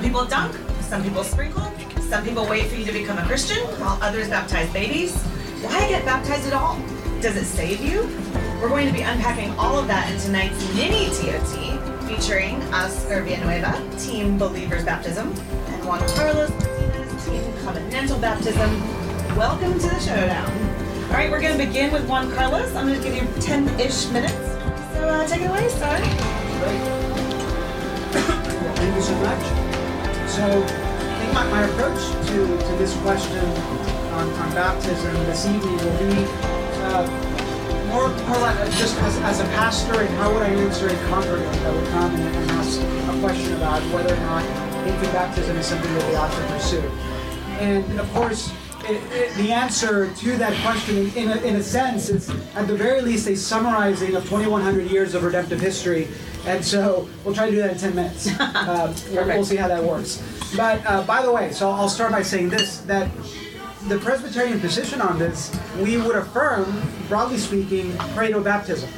Some people dunk, some people sprinkle, some people wait for you to become a Christian, while others baptize babies. Why get baptized at all? Does it save you? We're going to be unpacking all of that in tonight's mini TOT, featuring Oscar Villanueva, Team Believers Baptism, and Juan Carlos Martinez, Team Covenantal Baptism. Welcome to the showdown. All right, we're going to begin with Juan Carlos. I'm going to give you 10-ish minutes. So uh, take it away, sir. Great. Thank you so much. So, I think my, my approach to, to this question on, on baptism this evening will be uh, more, more like just as, as a pastor and how would I answer a congregant that would come and, and ask a question about whether or not infant baptism is something that they ought to pursue. And of course, it, it, the answer to that question, in, in, a, in a sense, is at the very least a summarizing of 2,100 years of redemptive history. And so we'll try to do that in 10 minutes. Uh, we'll, we'll see how that works. But uh, by the way, so I'll start by saying this that the Presbyterian position on this, we would affirm, broadly speaking, credo baptism.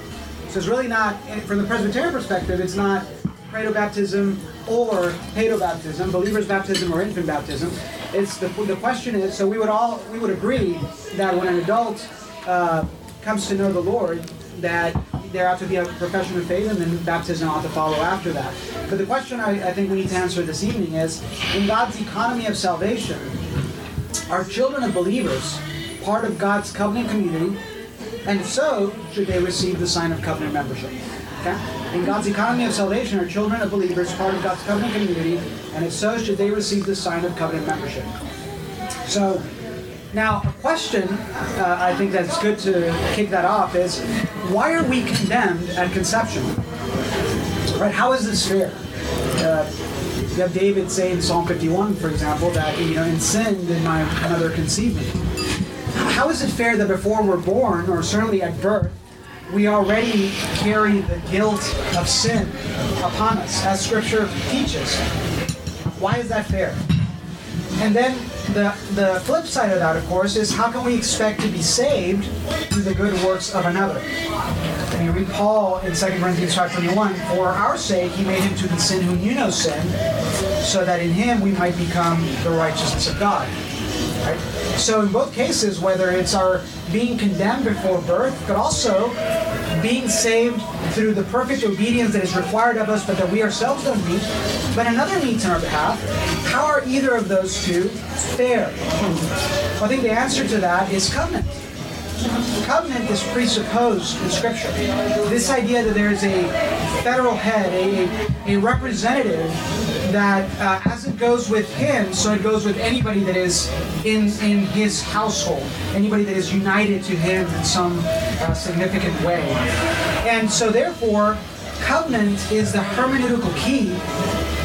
So it's really not, from the Presbyterian perspective, it's not credo baptism or pedo baptism, believer's baptism or infant baptism. It's the, the question is, so we would all, we would agree that when an adult uh, comes to know the Lord, that there ought to be a profession of faith and then baptism ought to follow after that. But the question I, I think we need to answer this evening is, in God's economy of salvation, are children of believers part of God's covenant community? And if so, should they receive the sign of covenant membership? Okay? In God's economy of salvation, are children of believers part of God's covenant community? And if so, should they receive the sign of covenant membership? So, now a question uh, I think that's good to kick that off is why are we condemned at conception? Right? How is this fair? Uh, you have David say in Psalm 51, for example, that you know, in sin did my mother conceive me. How is it fair that before we're born, or certainly at birth, we already carry the guilt of sin upon us, as Scripture teaches? Why is that fair? And then the, the flip side of that, of course, is how can we expect to be saved through the good works of another? I mean, read Paul in 2 Corinthians 5.21, For our sake he made him to be sin who knew no sin, so that in him we might become the righteousness of God. Right? So in both cases, whether it's our being condemned before birth, but also being saved through the perfect obedience that is required of us, but that we ourselves don't meet, but another meets on our behalf, how are either of those two fair? Well, I think the answer to that is covenant. Covenant is presupposed in Scripture. This idea that there is a federal head, a, a representative that uh, as goes with him, so it goes with anybody that is in, in his household, anybody that is united to him in some uh, significant way. And so, therefore, covenant is the hermeneutical key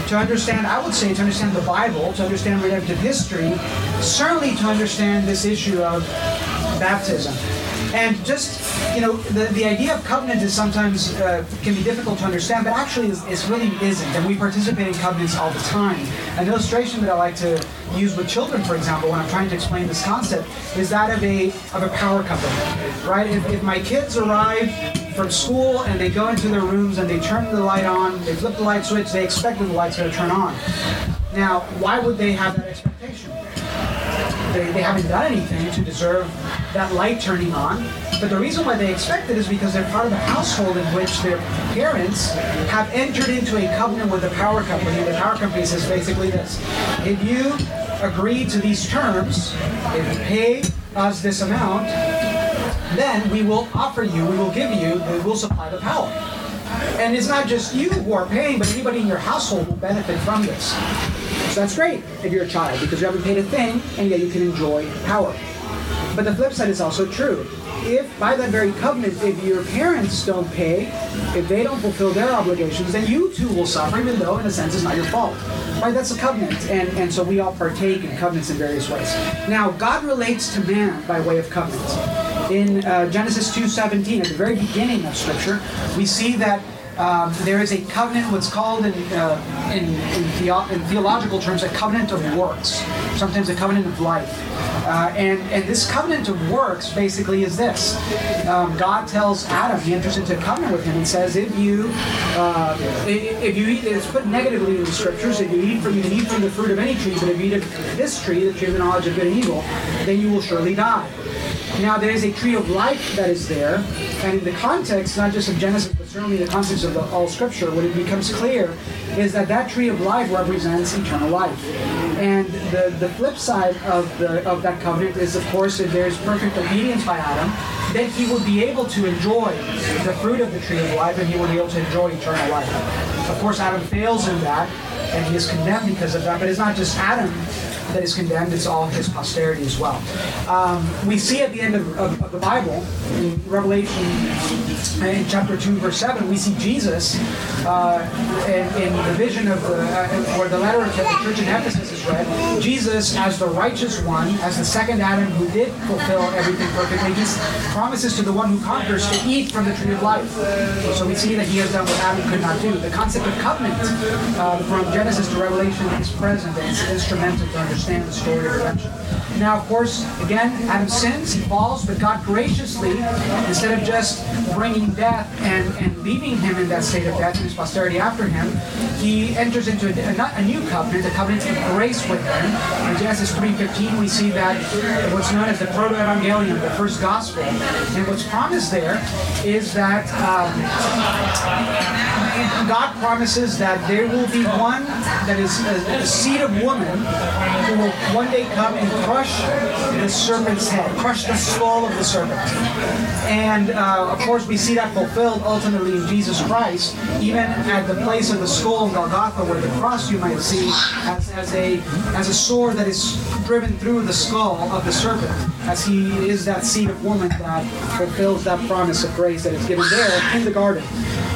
to understand, I would say, to understand the Bible, to understand redemptive history, certainly to understand this issue of baptism. And just, you know, the, the idea of covenant is sometimes uh, can be difficult to understand, but actually is really isn't. And we participate in covenants all the time. An illustration that I like to use with children, for example, when I'm trying to explain this concept, is that of a of a power company, right? If, if my kids arrive from school and they go into their rooms and they turn the light on, they flip the light switch, they expect that the light's going to turn on. Now, why would they have that expectation? They, they haven't done anything to deserve that light turning on. But the reason why they expect it is because they're part of a household in which their parents have entered into a covenant with the power company. The power company says basically this if you agree to these terms, if you pay us this amount, then we will offer you, we will give you, we will supply the power. And it's not just you who are paying, but anybody in your household will benefit from this. So that's great if you're a child because you haven't paid a thing and yet you can enjoy power. But the flip side is also true. If by that very covenant, if your parents don't pay, if they don't fulfill their obligations, then you too will suffer, even though in a sense it's not your fault. Right? That's a covenant. And, and so we all partake in covenants in various ways. Now, God relates to man by way of covenants. In uh, Genesis 2.17, at the very beginning of Scripture, we see that Um, there is a covenant, what's called in, uh, in, in, theo- in, theological terms, a covenant of works, sometimes a covenant of life. Uh, and, and this covenant of works basically is this um, God tells Adam, he enters into a covenant with him and says, if you, uh, if you eat, it's put negatively in the scriptures, if you eat from, you eat from the fruit of any tree, but if you eat of this tree, the tree of the knowledge of good and evil, then you will surely die. Now, there is a tree of life that is there, and in the context, not just of Genesis, but certainly the context of the, all Scripture, what it becomes clear is that that tree of life represents eternal life. And the, the flip side of, the, of that covenant is, of course, if there's perfect obedience by Adam, then he would be able to enjoy the fruit of the tree of life, and he would be able to enjoy eternal life. Of course, Adam fails in that, and he is condemned because of that, but it's not just Adam that is condemned, it's all his posterity as well. Um, we see at the end of, of, of, the Bible, in Revelation, in chapter 2, verse 7, we see Jesus uh, in, in, the vision of the, uh, or the letter to the church in Ephesus Jesus as the righteous one, as the second Adam who did fulfill everything perfectly, he promises to the one who conquers to eat from the tree of life. So we see that he has done what Adam could not do. The concept of covenant uh, from Genesis to Revelation is present and it's instrumental to understand the story of redemption. Now, of course, again, Adam sins, he falls, but God graciously, instead of just bringing death and, and leaving him in that state of death and his posterity after him, he enters into a, a, a new covenant, a covenant of grace with him. In Genesis 3.15, we see that what's known as the proto-evangelium, the first gospel. And what's promised there is that um, God promises that there will be one that is a, a seed of woman who will one day come and crush the serpent's head, crush the skull of the serpent. And uh, of course, we see that fulfilled ultimately in Jesus Christ, even at the place of the skull in Golgotha, where the cross you might see as, as a as a sword that is driven through the skull of the serpent, as he is that seed of woman that fulfills that promise of grace that is given there in the garden.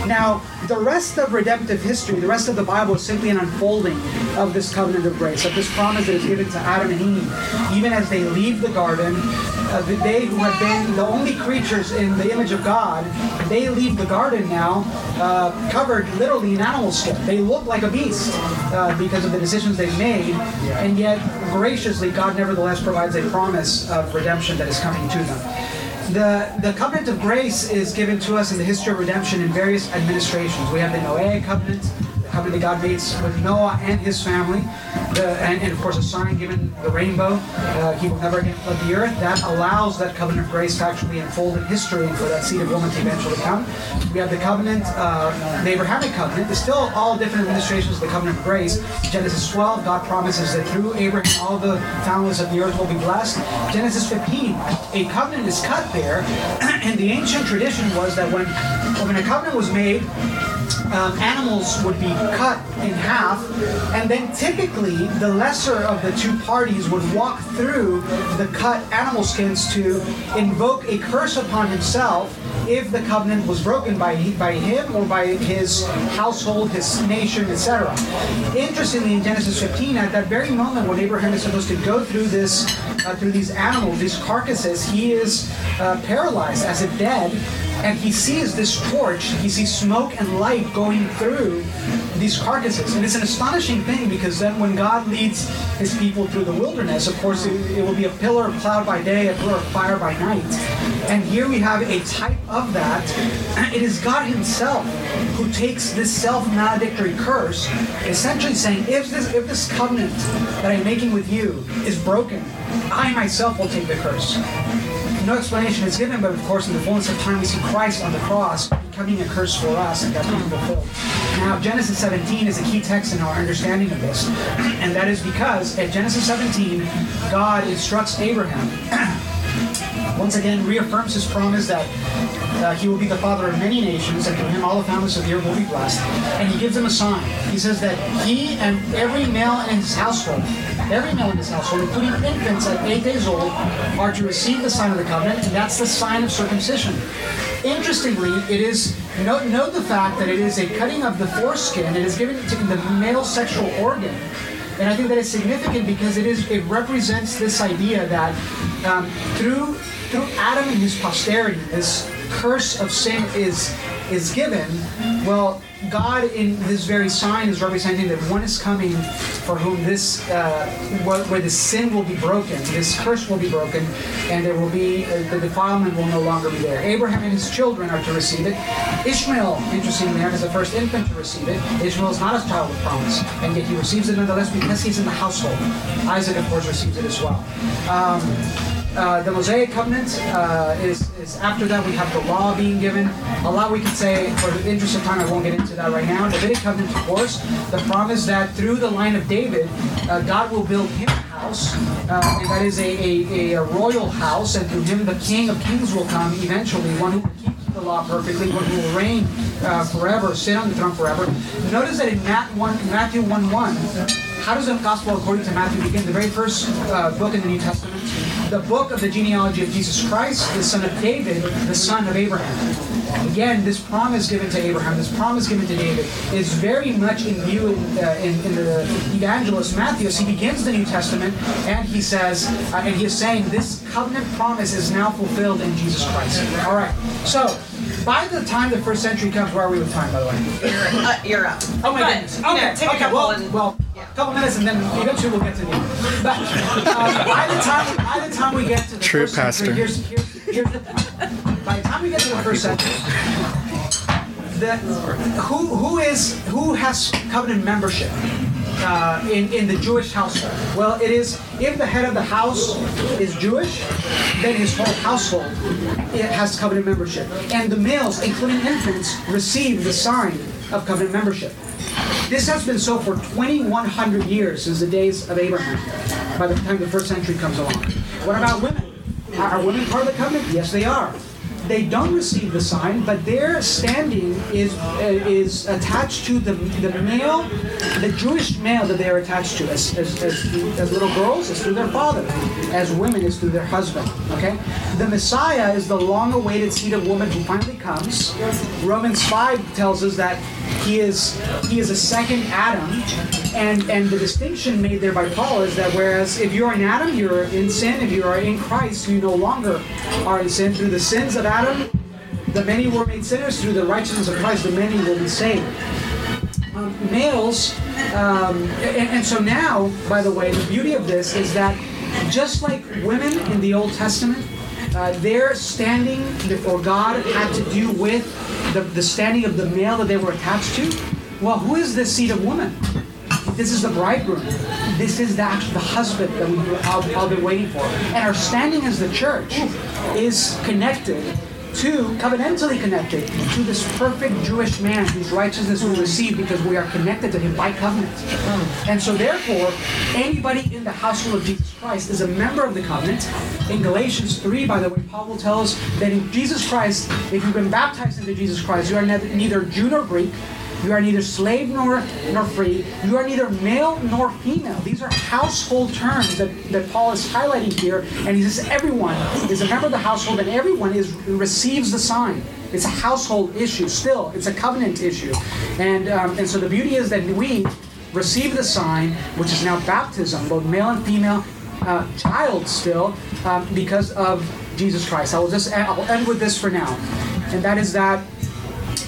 Now, the rest of redemptive history, the rest of the Bible is simply an unfolding of this covenant of grace, of this promise that is given to Adam and Eve. Even as they leave the garden, uh, they who have been the only creatures in the image of God, they leave the garden now uh, covered literally in animal skin. They look like a beast uh, because of the decisions they've made, and yet graciously, God nevertheless provides a promise of redemption that is coming to them. The, the covenant of grace is given to us in the history of redemption in various administrations. We have the Noahic covenant, covenant that God makes with Noah and his family, the, and, and, of course a sign given the rainbow, uh, he will never again flood the earth. That allows that covenant of grace to actually unfold in history for that seed of woman to eventually come. We have the covenant, uh, the Abrahamic covenant. There's still all different administrations of the covenant of grace. Genesis 12, God promises that through Abraham all the families of the earth will be blessed. Genesis 15, a covenant is cut there, and the ancient tradition was that when, when a covenant was made, um, animals would be cut in half, and then typically the lesser of the two parties would walk through the cut animal skins to invoke a curse upon himself if the covenant was broken by, by him or by his household, his nation, etc. Interestingly, in Genesis 15, at that very moment when Abraham is supposed to go through this, uh, through these animals, these carcasses, he is uh, paralyzed as if dead and he sees this torch, he sees smoke and light going through these carcasses. And it's an astonishing thing because then when God leads his people through the wilderness, of course, it, it will be a pillar of cloud by day, a pillar of fire by night. And here we have a type of that. It is God himself who takes this self-maledictory curse, essentially saying, if this, if this covenant that I'm making with you is broken, I myself will take the curse no explanation is given, but of course, in the fullness of time, we see Christ on the cross becoming a curse for us, and that's being fulfilled. Now, Genesis 17 is a key text in our understanding of this, and that is because at Genesis 17, God instructs Abraham, once again, reaffirms his promise that uh, he will be the father of many nations, and through him all the families of the earth will be blessed. And he gives him a sign. He says that he and every male in his household Every male in this household, including infants at eight days old, are to receive the sign of the covenant, and that's the sign of circumcision. Interestingly, it is note, note the fact that it is a cutting of the foreskin. It is given to the male sexual organ. And I think that is significant because it is it represents this idea that um, through through Adam and his posterity, this curse of sin is is given Well, God in this very sign is representing that one is coming for whom this, uh, where the sin will be broken, this curse will be broken, and there will be, uh, the defilement will no longer be there. Abraham and his children are to receive it. Ishmael, interestingly enough, is the first infant to receive it. Ishmael is not a child of promise, and yet he receives it nonetheless because he's in the household. Isaac, of course, receives it as well. Um, uh, the Mosaic covenant uh, is, is after that we have the law being given. A lot we could say, for the interest of time, I won't get into that right now. The Davidic covenant, of course, the promise that through the line of David, uh, God will build him a house, uh, and that is a, a, a, royal house, and through him the King of Kings will come eventually, one who will keep the law perfectly, one who will reign uh, forever, sit on the throne forever. Notice that in Matthew 1 1, how does the gospel according to Matthew begin? The very first uh, book in the New Testament the book of the genealogy of Jesus Christ, the son of David, the son of Abraham. Again, this promise given to Abraham, this promise given to David, is very much in view in, uh, in, in, the evangelist Matthew. He begins the New Testament and he says, uh, and he is saying, this covenant promise is now fulfilled in Jesus Christ. All right. So, by the time the first century comes, where are we with time, by the way? You're, uh, you're up. Oh my but, goodness. Okay. You know, take okay. well, and, well, a couple minutes, and then eventually we'll get to the end. But um, by the time by the time we get to the True first pastor. century, here's, here's, here's by the time we get to the first century, the, who who is who has covenant membership? Uh, in, in the Jewish household? Well, it is if the head of the house is Jewish, then his whole household it has covenant membership. And the males, including infants, receive the sign of covenant membership. This has been so for 2,100 years since the days of Abraham, by the time the first century comes along. What about women? Are women part of the covenant? Yes, they are they don't receive the sign, but their standing is uh, is attached to the, the male, the Jewish male that they are attached to. As, as, as, as little girls, it's through their father. As women, it's through their husband. Okay? The Messiah is the long-awaited seed of woman who finally comes. Romans 5 tells us that he is he is a second Adam, and and the distinction made there by Paul is that whereas if you're an Adam, you're in sin. If you are in Christ, you no longer are in sin through the sins of Adam. The many were made sinners through the righteousness of Christ. The many will be saved. Um, males, um, and, and so now, by the way, the beauty of this is that just like women in the Old Testament, uh, their standing before God had to do with the, the standing of the male that they were attached to. Well, who is this seed of woman? This is the bridegroom. This is the, the husband that we've all, been waiting for. And our standing as the church is connected to, covenantally connected to this perfect Jewish man whose righteousness we receive because we are connected to him by covenant. And so, therefore, anybody in the household of Jesus Christ is a member of the covenant. In Galatians 3, by the way, Paul will tell us that in Jesus Christ, if you've been baptized into Jesus Christ, you are neither Jew nor Greek, you are neither slave nor, nor free. You are neither male nor female. These are household terms that, that Paul is highlighting here. And he says everyone is a member of the household and everyone is receives the sign. It's a household issue still. It's a covenant issue. And, um, and so the beauty is that we receive the sign, which is now baptism, both male and female, uh, child still, um, because of Jesus Christ. I will just I'll end with this for now, and that is that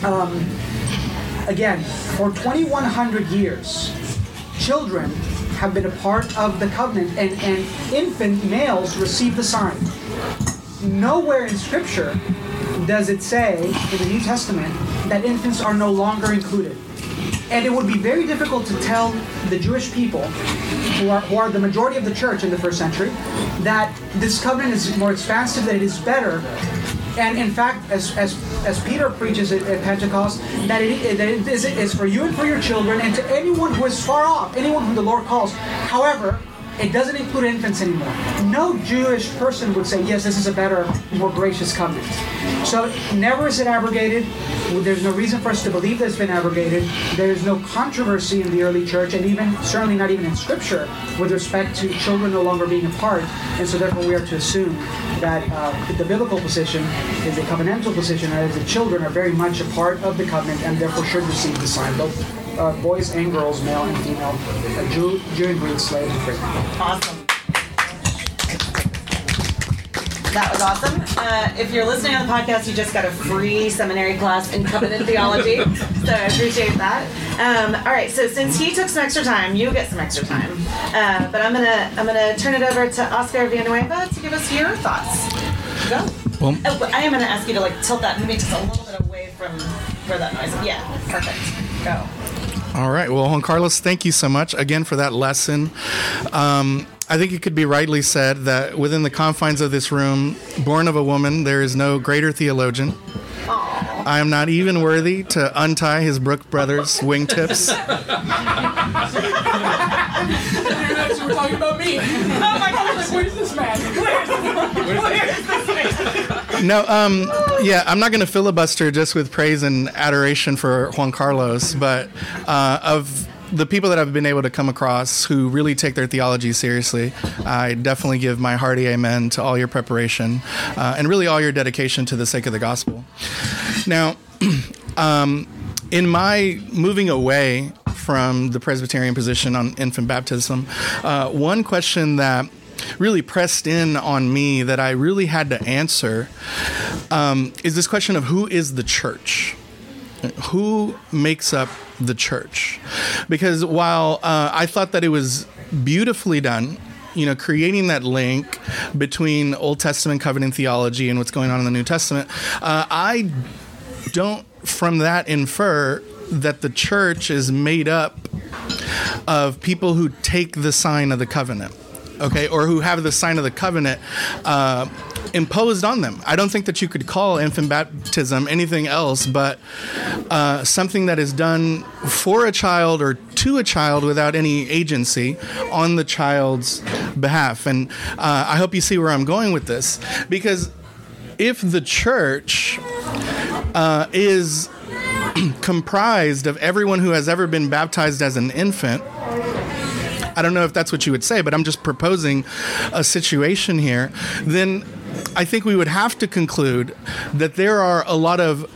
um, again, for 2,100 years, children have been a part of the covenant, and, and infant males receive the sign. Nowhere in Scripture does it say in the New Testament that infants are no longer included. And it would be very difficult to tell the Jewish people, who are, who are the majority of the church in the first century, that this covenant is more expansive, that it is better, and in fact, as, as, as Peter preaches at, at Pentecost, that it, that it is, is for you and for your children and to anyone who is far off, anyone whom the Lord calls. However, it doesn't include infants anymore. No Jewish person would say, yes, this is a better, more gracious covenant. So never is it abrogated. There's no reason for us to believe that it's been abrogated. There's no controversy in the early church, and even certainly not even in Scripture, with respect to children no longer being a part. And so therefore we are to assume that uh, the biblical position is a covenantal position, as the children are very much a part of the covenant and therefore should receive the sign. Both uh, boys and girls, male and female, Jew, Jew and Greek, slave and free. Awesome. That was awesome. Uh, if you're listening on the podcast, you just got a free seminary class in covenant theology, so I appreciate that. Um, all right, so since he took some extra time, you get some extra time. Uh, but I'm gonna I'm gonna turn it over to Oscar Villanueva to give us your thoughts. Go. Well, Oh, I am gonna ask you to like tilt that maybe just a little bit away from where that noise. is. Yeah, perfect. Go. All right. Well, Juan Carlos, thank you so much again for that lesson. Um, I think it could be rightly said that within the confines of this room, born of a woman, there is no greater theologian. I am not even worthy to untie his Brooks Brothers wingtips. Talking about me. Oh my gosh. Where's this man? No, um, yeah, I'm not going to filibuster just with praise and adoration for Juan Carlos, but uh, of the people that I've been able to come across who really take their theology seriously, I definitely give my hearty amen to all your preparation uh, and really all your dedication to the sake of the gospel. Now, um, in my moving away from the Presbyterian position on infant baptism, uh, one question that really pressed in on me that I really had to answer um, is this question of who is the church? Who makes up the church? Because while uh, I thought that it was beautifully done, you know, creating that link between Old Testament covenant theology and what's going on in the New Testament, uh, I don't from that infer that the church is made up of people who take the sign of the covenant okay or who have the sign of the covenant uh, imposed on them i don't think that you could call infant baptism anything else but uh, something that is done for a child or to a child without any agency on the child's behalf and uh, i hope you see where i'm going with this because if the church uh, is comprised of everyone who has ever been baptized as an infant. I don't know if that's what you would say, but I'm just proposing a situation here. Then I think we would have to conclude that there are a lot of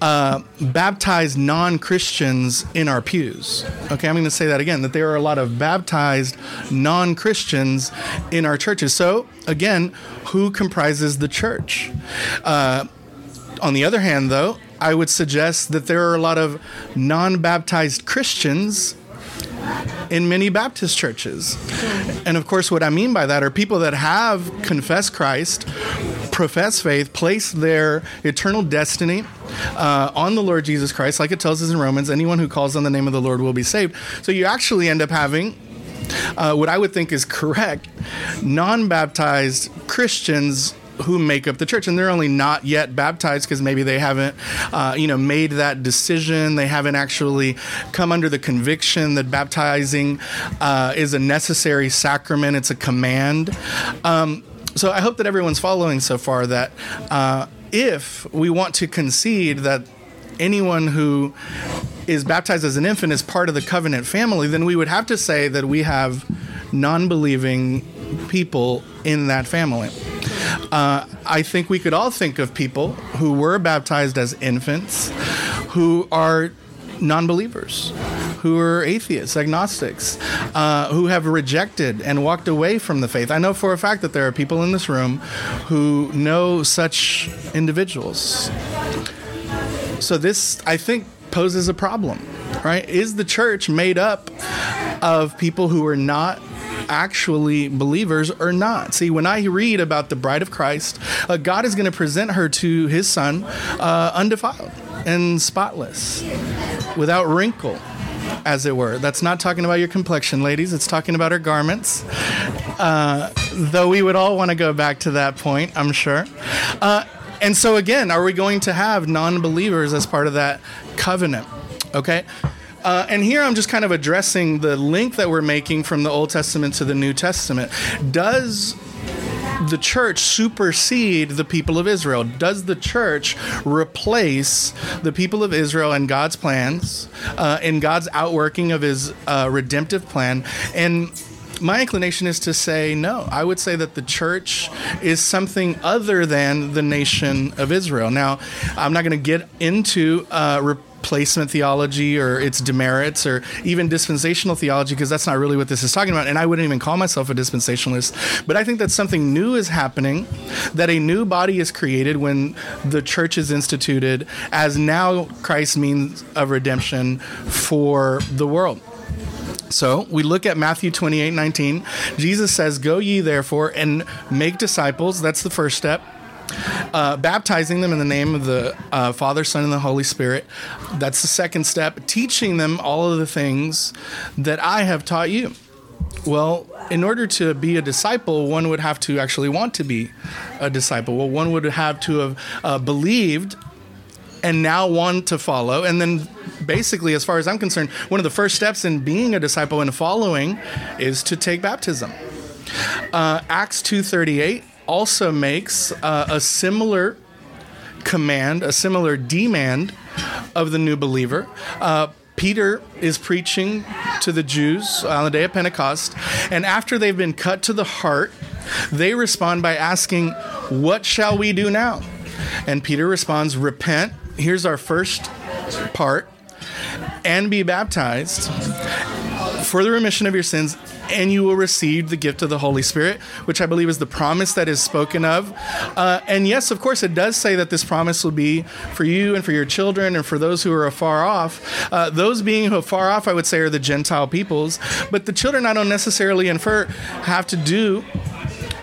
uh, baptized non Christians in our pews. Okay, I'm going to say that again that there are a lot of baptized non Christians in our churches. So, again, who comprises the church? Uh, on the other hand, though, I would suggest that there are a lot of non baptized Christians in many Baptist churches. And of course, what I mean by that are people that have confessed Christ, profess faith, place their eternal destiny uh, on the Lord Jesus Christ, like it tells us in Romans anyone who calls on the name of the Lord will be saved. So you actually end up having. Uh, what I would think is correct, non baptized Christians who make up the church and they're only not yet baptized because maybe they haven't uh, you know made that decision. They haven't actually come under the conviction that baptizing uh, is a necessary sacrament it's a command. Um, so i hope that everyone's following so far that uh, if we want to concede that anyone who is baptized as an infant is part of the covenant family then we would have to say that we have non-believing people in that family uh, I think we could all think of people who were baptized as infants who are non believers, who are atheists, agnostics, uh, who have rejected and walked away from the faith. I know for a fact that there are people in this room who know such individuals. So, this, I think, poses a problem, right? Is the church made up of people who are not actually believers or not. See, when I read about the bride of Christ, uh, God is going to present her to his son uh, undefiled and spotless, without wrinkle, as it were. That's not talking about your complexion, ladies, it's talking about her garments. Uh, though we would all want to go back to that point, I'm sure. Uh, and so, again, are we going to have non believers as part of that covenant? Okay. Uh, and here I'm just kind of addressing the link that we're making from the Old Testament to the New Testament. Does the church supersede the people of Israel? Does the church replace the people of Israel and God's plans, uh, in God's outworking of his uh, redemptive plan? And my inclination is to say no. I would say that the church is something other than the nation of Israel. Now, I'm not going to get into uh, replacement theology or its demerits or even dispensational theology because that's not really what this is talking about. And I wouldn't even call myself a dispensationalist. But I think that something new is happening, that a new body is created when the church is instituted as now Christ's means of redemption for the world. So we look at Matthew 28 19. Jesus says, Go ye therefore and make disciples. That's the first step. Uh, baptizing them in the name of the uh, Father, Son, and the Holy Spirit. That's the second step. Teaching them all of the things that I have taught you. Well, in order to be a disciple, one would have to actually want to be a disciple. Well, one would have to have uh, believed and now want to follow. And then, basically, as far as I'm concerned, one of the first steps in being a disciple and following is to take baptism. Uh, Acts 2:38 also makes uh, a similar command, a similar demand of the new believer. Uh, Peter is preaching to the Jews on the day of Pentecost, and after they've been cut to the heart, they respond by asking, What shall we do now? And Peter responds, Repent. Here's our first part, and be baptized for the remission of your sins, and you will receive the gift of the Holy Spirit, which I believe is the promise that is spoken of. Uh, and yes, of course, it does say that this promise will be for you and for your children and for those who are afar off. Uh, those being who afar off, I would say, are the Gentile peoples. But the children, I don't necessarily infer, have to do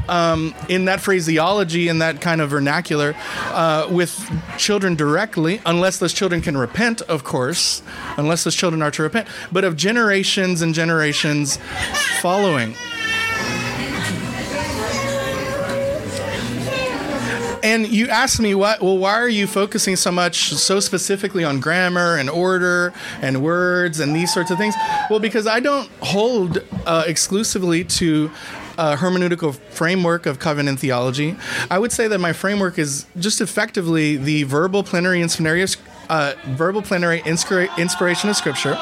um, in that phraseology in that kind of vernacular uh, with children directly, unless those children can repent, of course, unless those children are to repent, but of generations and generations following. And you asked me, what? Well, why are you focusing so much, so specifically on grammar and order and words and these sorts of things? Well, because I don't hold uh, exclusively to a hermeneutical framework of covenant theology. I would say that my framework is just effectively the verbal, plenary, and scenario. Uh, verbal plenary inspira- inspiration of scripture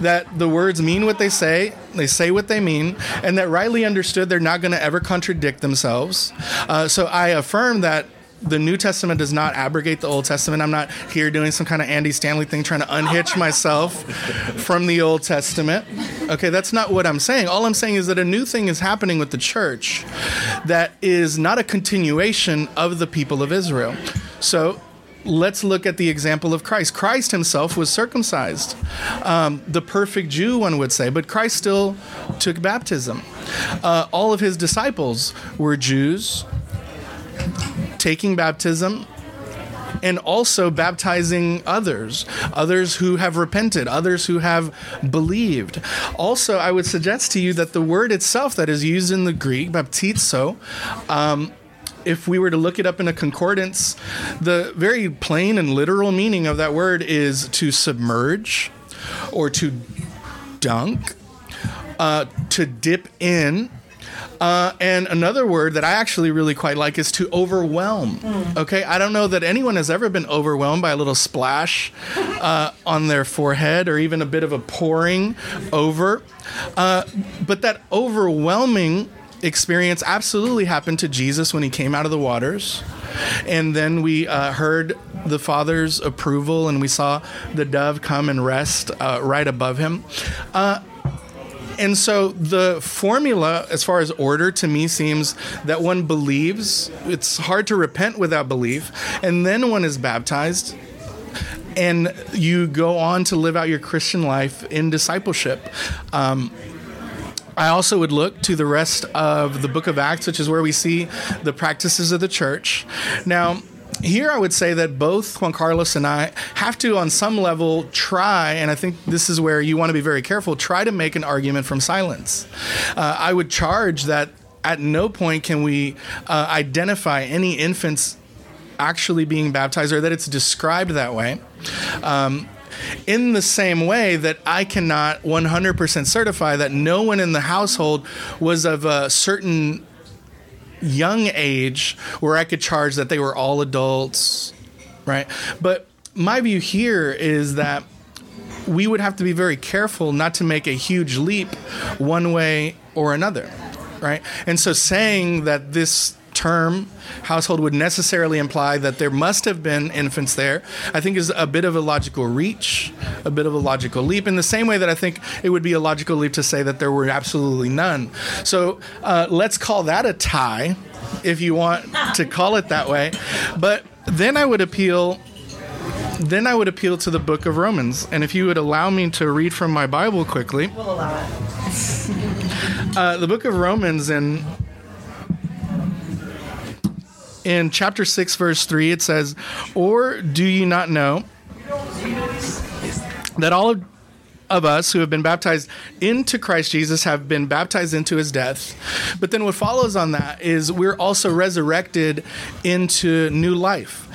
that the words mean what they say they say what they mean and that rightly understood they're not going to ever contradict themselves uh, so i affirm that the New Testament does not abrogate the Old Testament. I'm not here doing some kind of Andy Stanley thing trying to unhitch myself from the Old Testament. Okay, that's not what I'm saying. All I'm saying is that a new thing is happening with the church that is not a continuation of the people of Israel. So let's look at the example of Christ. Christ himself was circumcised, um, the perfect Jew, one would say, but Christ still took baptism. Uh, all of his disciples were Jews taking baptism and also baptizing others, others who have repented, others who have believed. Also, I would suggest to you that the word itself that is used in the Greek, baptizo, um, if we were to look it up in a concordance, the very plain and literal meaning of that word is to submerge or to dunk, uh, to dip in, uh, and another word that I actually really quite like is to overwhelm. Mm. Okay, I don't know that anyone has ever been overwhelmed by a little splash uh, on their forehead or even a bit of a pouring over. Uh, but that overwhelming experience absolutely happened to Jesus when he came out of the waters. And then we uh, heard the Father's approval and we saw the dove come and rest uh, right above him. Uh, and so the formula, as far as order, to me seems that one believes. It's hard to repent without belief. And then one is baptized. And you go on to live out your Christian life in discipleship. Um, I also would look to the rest of the book of Acts, which is where we see the practices of the church. Now, here I would say that both Juan Carlos and I have to, on some level, try, and I think this is where you want to be very careful, try to make an argument from silence. Uh, I would charge that at no point can we uh, identify any infants actually being baptized or that it's described that way. Um, in the same way that I cannot 100% certify that no one in the household was of a certain young age where I could charge that they were all adults, right? But my view here is that we would have to be very careful not to make a huge leap one way or another, right? And so saying that this term household would necessarily imply that there must have been infants there, I think is a bit of a logical reach, a bit of a logical leap, in the same way that I think it would be a logical leap to say that there were absolutely none. So uh, let's call that a tie, if you want to call it that way. But then I would appeal then I would appeal to the book of Romans. And if you would allow me to read from my Bible quickly, We'll allow it. uh, the book of Romans in in chapter 6 verse 3 it says or do you not know that all of, of us who have been baptized into Christ Jesus have been baptized into his death but then what follows on that is we're also resurrected into new life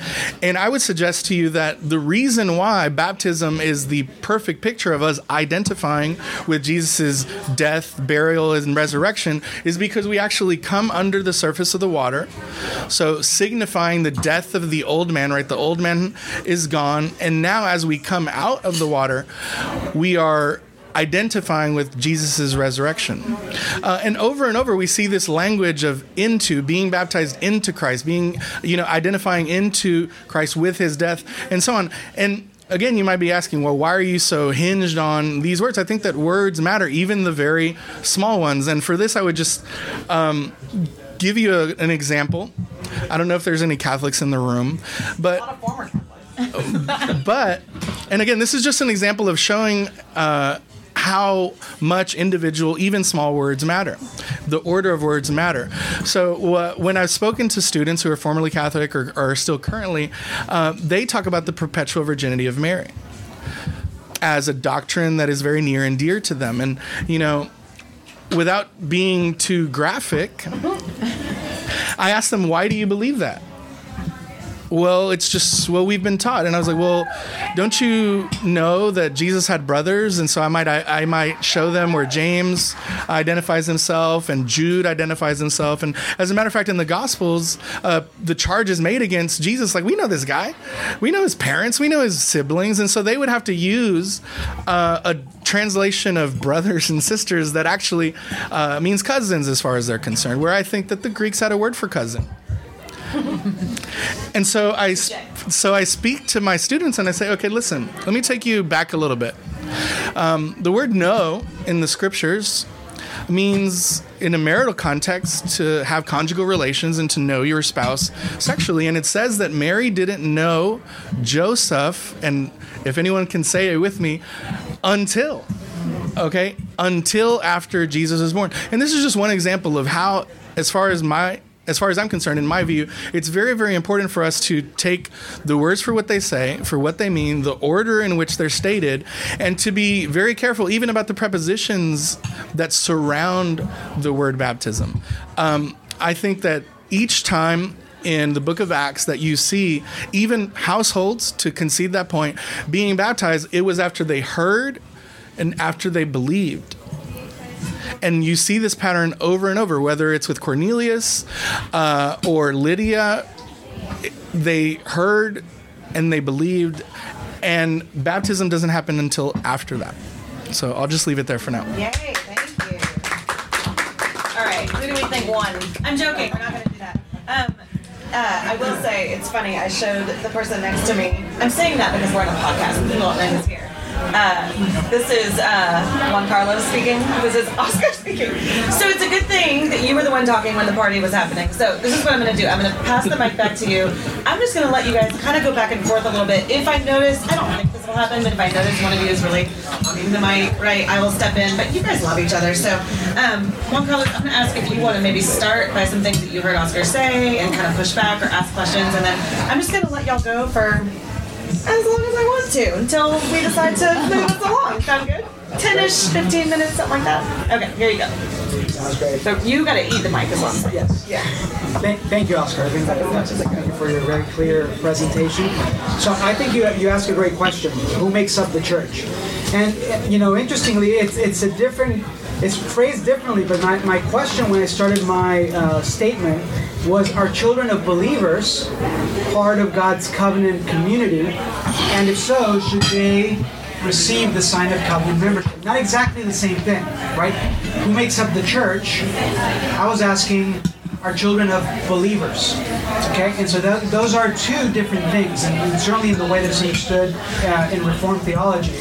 and I would suggest to you that the reason why baptism is the perfect picture of us identifying with Jesus' death, burial, and resurrection is because we actually come under the surface of the water. So, signifying the death of the old man, right? The old man is gone. And now, as we come out of the water, we are identifying with Jesus' resurrection. Uh, and over and over, we see this language of into, being baptized into Christ, being, you know, identifying into Christ with his death, and so on. And again, you might be asking, well, why are you so hinged on these words? I think that words matter, even the very small ones. And for this, I would just um, give you a, an example. I don't know if there's any Catholics in the room, but A lot of former Catholics. but and again this is just an example of showing uh, how much individual even small words matter. The order of words matter. So wh- when i've spoken to students who are formerly catholic or, are still currently uh, they talk about the perpetual virginity of mary as a doctrine that is very near and dear to them. And you know without being too graphic i ask them why do you believe that well, it's just what we've been taught. And I was like, well, don't you know that Jesus had brothers? And so I might, I, I might show them where James identifies himself and Jude identifies himself. And as a matter of fact, in the Gospels, uh, the charge is made against Jesus. Like, we know this guy, we know his parents, we know his siblings. And so they would have to use uh, a translation of brothers and sisters that actually uh, means cousins as far as they're concerned, where I think that the Greeks had a word for cousin. And so I, so I speak to my students and I say, okay, listen, let me take you back a little bit. Um, the word "know" in the scriptures means, in a marital context, to have conjugal relations and to know your spouse sexually. And it says that Mary didn't know Joseph, and if anyone can say it with me, until okay until after jesus is born and this is just one example of how as far as my as far as i'm concerned in my view it's very very important for us to take the words for what they say for what they mean the order in which they're stated and to be very careful even about the prepositions that surround the word baptism um, i think that each time in the book of Acts that you see even households to concede that point being baptized, it was after they heard and after they believed. And you see this pattern over and over, whether it's with Cornelius uh, or Lydia. They heard and they believed, and baptism doesn't happen until after that. So I'll just leave it there for now. Yay, thank you. All right, who do we think won? I'm joking, we're not gonna do that. Um, uh, I will say, it's funny, I showed the person next to me, I'm saying that because we're on a podcast people don't know who's here. Uh, this is uh, Juan Carlos speaking. This is Oscar speaking. So it's a good thing that you were the one talking when the party was happening. So this is what I'm going to do. I'm going to pass the mic back to you. I'm just going to let you guys kind of go back and forth a little bit. If I notice, I don't think this will happen, but if I notice one of you is really hogging the mic, right, I will step in. But you guys love each other. So um, Juan Carlos, I'm going to ask if you want to maybe start by some things that you heard Oscar say and kind of push back or ask questions, and then I'm just going to let y'all go for as long as I want to until we decide to move us along. Sound good? 10-ish, 15 minutes, something like that. Okay, here you go. Sounds great. So you got to eat the mic as well. Yes. Yeah. Thank, thank you, Oscar. I think that, that's, thank you for your very clear presentation. So I think you, you asked a great question. Who makes up the church? And, you know, interestingly, it's, it's a different, it's phrased differently, but my, my question when I started my uh, statement was, are children of believers part of God's covenant community? And if so, should they receive the sign of covenant membership? Not exactly the same thing, right? Who makes up the church? I was asking, are children of believers. Okay, and so those are two different things, and, and certainly in the way that's understood uh, in Reformed theology.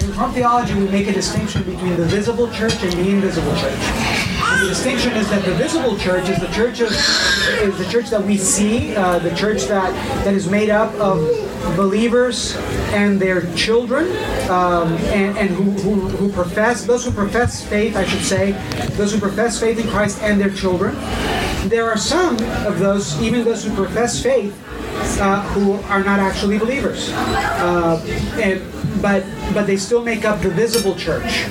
In Reformed theology, we make a distinction between the visible church and the invisible church. The distinction is that the visible church is the church of is the church that we see, uh, the church that that is made up of believers and their children, um, and, and who, who, who profess those who profess faith, I should say, those who profess faith in Christ and their children. There are some of those, even those who profess faith, uh, who are not actually believers, uh, and, but but they still make up the visible church.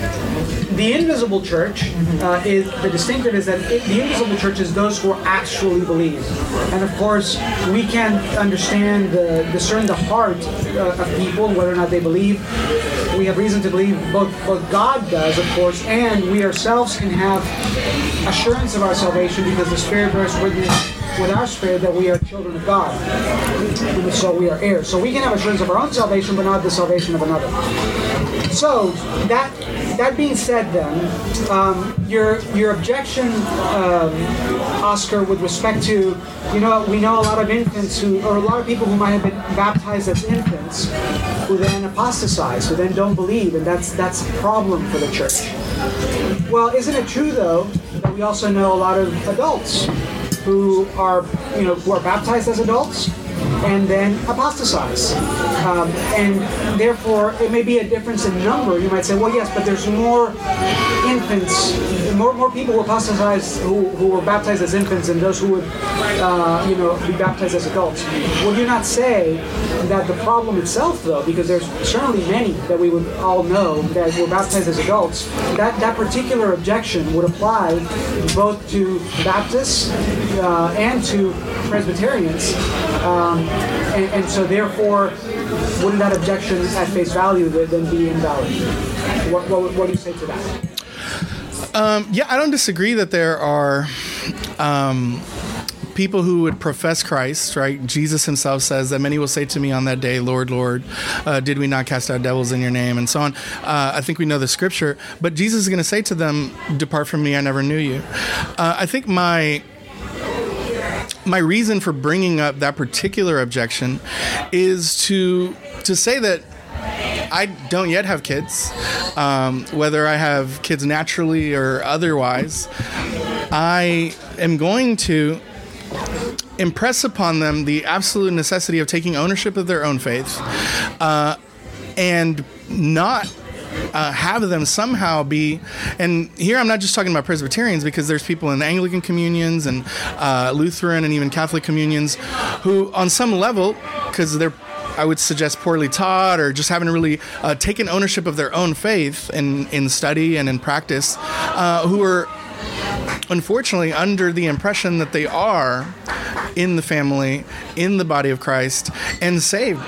The invisible church uh, is the distinctive is that it, the invisible church is those who actually believe, and of course we can't understand the discern the heart uh, of people whether or not they believe. We have reason to believe both both God does, of course, and we ourselves can have assurance of our salvation because the Spirit bears witness with our spirit that we are children of God. So we are heirs. So we can have assurance of our own salvation, but not the salvation of another. So that that being said, then um, your your objection, um, Oscar, with respect to you know we know a lot of infants who or a lot of people who might have been baptized as infants who then apostatize, who then don't believe, and that's that's a problem for the church. Well, isn't it true though that we also know a lot of adults who are, you know, who are baptized as adults and then apostatize. Um, and therefore, it may be a difference in number. You might say, well, yes, but there's more infants, more more people who apostatize who, who were baptized as infants than those who would, uh, you know, be baptized as adults. Would you not say that the problem itself, though, because there's certainly many that we would all know that were baptized as adults, that that particular objection would apply both to Baptists uh, and to Presbyterians, um, and, and so therefore, wouldn't that objection at face value then be invalid? What, what, what do you say to that? Um, yeah, I don't disagree that there are um, people who would profess Christ, right? Jesus himself says that many will say to me on that day, Lord, Lord, uh, did we not cast out devils in your name? And so on. Uh, I think we know the scripture, but Jesus is going to say to them, Depart from me, I never knew you. Uh, I think my my reason for bringing up that particular objection is to to say that I don't yet have kids, um, whether I have kids naturally or otherwise. I am going to impress upon them the absolute necessity of taking ownership of their own faith uh, and not uh, have them somehow be, and here I'm not just talking about Presbyterians because there's people in Anglican communions and uh, Lutheran and even Catholic communions who, on some level, because they're I would suggest poorly taught or just haven't really uh, taken ownership of their own faith in, in study and in practice, uh, who are unfortunately under the impression that they are in the family, in the body of Christ, and saved,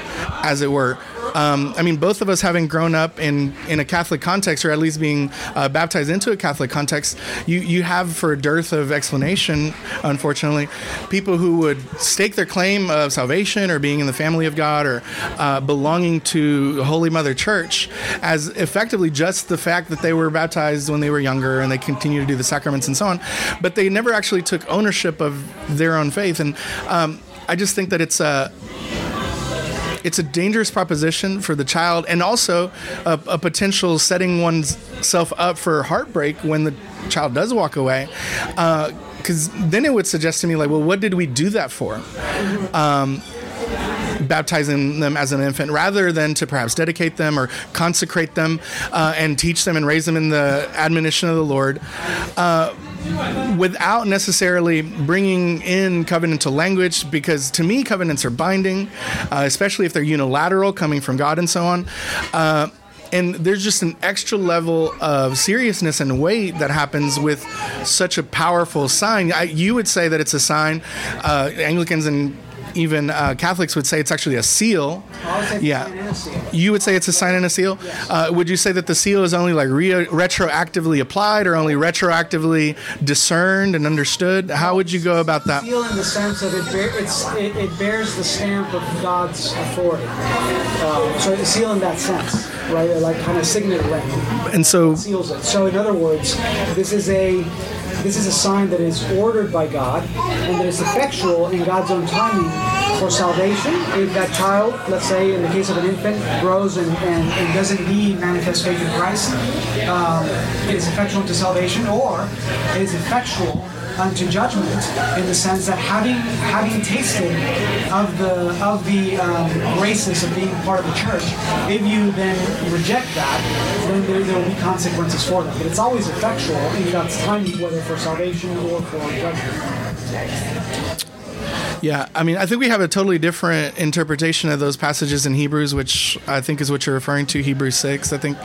as it were. Um, I mean, both of us having grown up in, in a Catholic context, or at least being uh, baptized into a Catholic context, you, you have, for a dearth of explanation, unfortunately, people who would stake their claim of salvation or being in the family of God or uh, belonging to Holy Mother Church as effectively just the fact that they were baptized when they were younger and they continue to do the sacraments and so on, but they never actually took ownership of their own faith. And um, I just think that it's a it's a dangerous proposition for the child and also a, a potential setting oneself up for heartbreak when the child does walk away. Because uh, then it would suggest to me, like, well, what did we do that for? Um, baptizing them as an infant rather than to perhaps dedicate them or consecrate them uh, and teach them and raise them in the admonition of the Lord. Uh, without necessarily bringing in covenantal language, because to me, covenants are binding, uh, especially if they're unilateral, coming from God and so on. Uh, and there's just an extra level of seriousness and weight that happens with such a powerful sign. I, you would say that it's a sign. Uh, Anglicans and even uh, Catholics would say it's actually a seal. yeah. A seal. You would say it's a sign and a seal. Yes. Uh, would you say that the seal is only like re- retroactively applied or only retroactively discerned and understood? How would you go about that? Seal in the sense that it, bear, it, it bears the stamp of God's authority. Um, so it's seal in that sense, right? Like kind of signet ring And so, seals it. So in other words, this is a this is a sign that is ordered by God and that is effectual in God's own timing for salvation. If that child, let's say in the case of an infant, grows and, and, and does indeed manifest faith in Christ, um, it is effectual to salvation, or it is effectual unto judgment in the sense that having having tasted of the of the um, graces of being part of the church, if you then reject that, then there, there will be consequences for that. But it's always effectual in God's timing, whether for salvation or for judgment. Yeah, I mean, I think we have a totally different interpretation of those passages in Hebrews, which I think is what you're referring to, Hebrews 6. I think,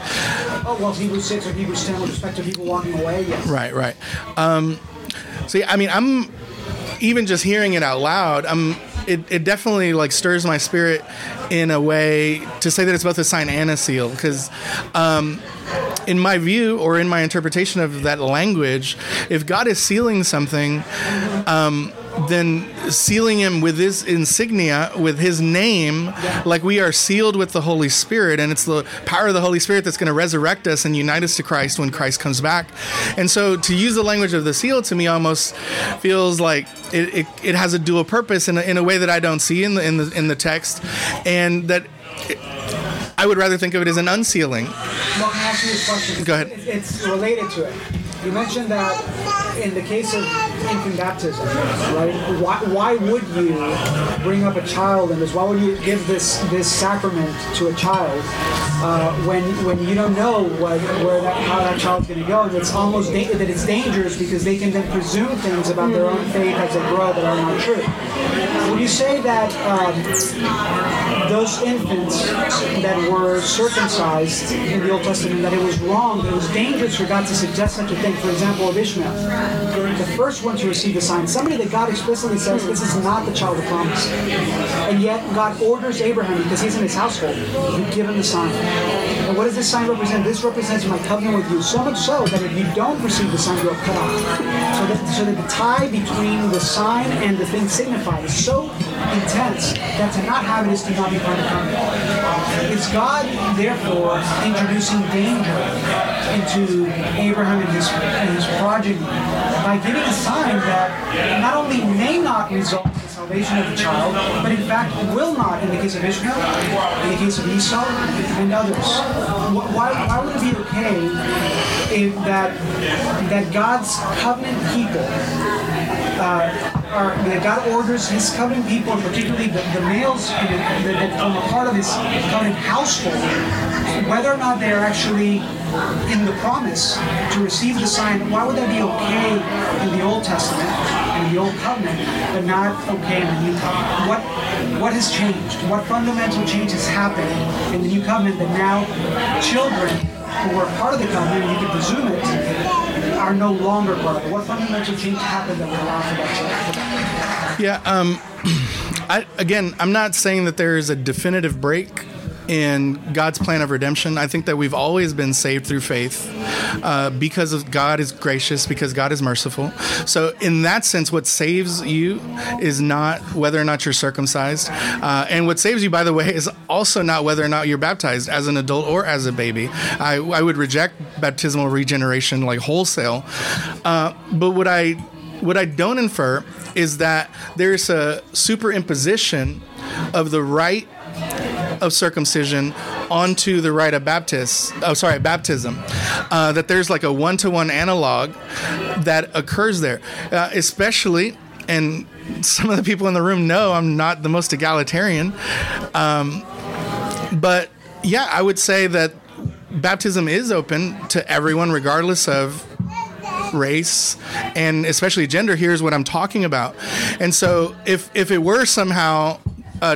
Oh well, Hebrews six or Hebrews ten with respect to people walking away. Yes. right, right. Um, yeah, I mean, I'm even just hearing it out loud, I'm, it, it definitely like stirs my spirit in a way to say that it's both a sign and a seal, because um, in my view or in my interpretation of that language, if God is sealing something, um, then sealing him with his insignia, with his name, like we are sealed with the Holy Spirit, and it's the power of the Holy Spirit that's going to resurrect us and unite us to Christ when Christ comes back. And so, to use the language of the seal to me almost feels like it, it, it has a dual purpose in a, in a way that I don't see in the in the in the text, and that. I would rather think of it as an unsealing. Well, can I ask you this question? Go ahead. It's- It's related to it. You mentioned that in the case of infant baptism, right? Why, why would you bring up a child in this? Why would you give this this sacrament to a child uh, when when you don't know what, where that, how that child's going to go? And it's almost da- that it's dangerous because they can then presume things about their own faith as they grow that are not true. Would you say that um, those infants that were circumcised in the Old Testament, that it was wrong, it was dangerous for God to suggest such a thing. For example, of Ishmael, the first one to receive the sign, somebody that God explicitly says this is not the child of promise. And yet God orders Abraham, because he's in his household, to give him the sign. And what does this sign represent? This represents my covenant with you, so much so that if you don't receive the sign, you're cut off. So that, so that the tie between the sign and the thing signified is so intense that to not have it is to not be part of the covenant. Is God therefore introducing danger into Abraham and his, and his progeny by giving a sign that not only may not result in the salvation of the child, but in fact will not in the case of Ishmael, in the case of Esau, and others? Why, why would it be okay if that that God's covenant people uh, are, that God orders His covenant people, and particularly the, the males that, form a part of His covenant household, whether or not they're actually in the promise to receive the sign, why would that be okay in the Old Testament and the Old Covenant, but not okay in the New Covenant? What what has changed? What fundamental change has happened in the New Covenant that now children who were part of the covenant, you could presume it, are no longer part? What fundamental change happened that would allow for that to Yeah. Um, I, again, I'm not saying that there is a definitive break in God's plan of redemption. I think that we've always been saved through faith uh, because of God is gracious, because God is merciful. So, in that sense, what saves you is not whether or not you're circumcised, uh, and what saves you, by the way, is also not whether or not you're baptized as an adult or as a baby. I, I would reject baptismal regeneration like wholesale, uh, but what I what I don't infer is that there's a superimposition of the rite of circumcision onto the rite of baptist oh sorry baptism uh, that there's like a one-to-one analog that occurs there. Uh, especially and some of the people in the room know i'm not the most egalitarian um, but yeah i would say that baptism is open to everyone regardless of race and especially gender here's what i'm talking about. And so if if it were somehow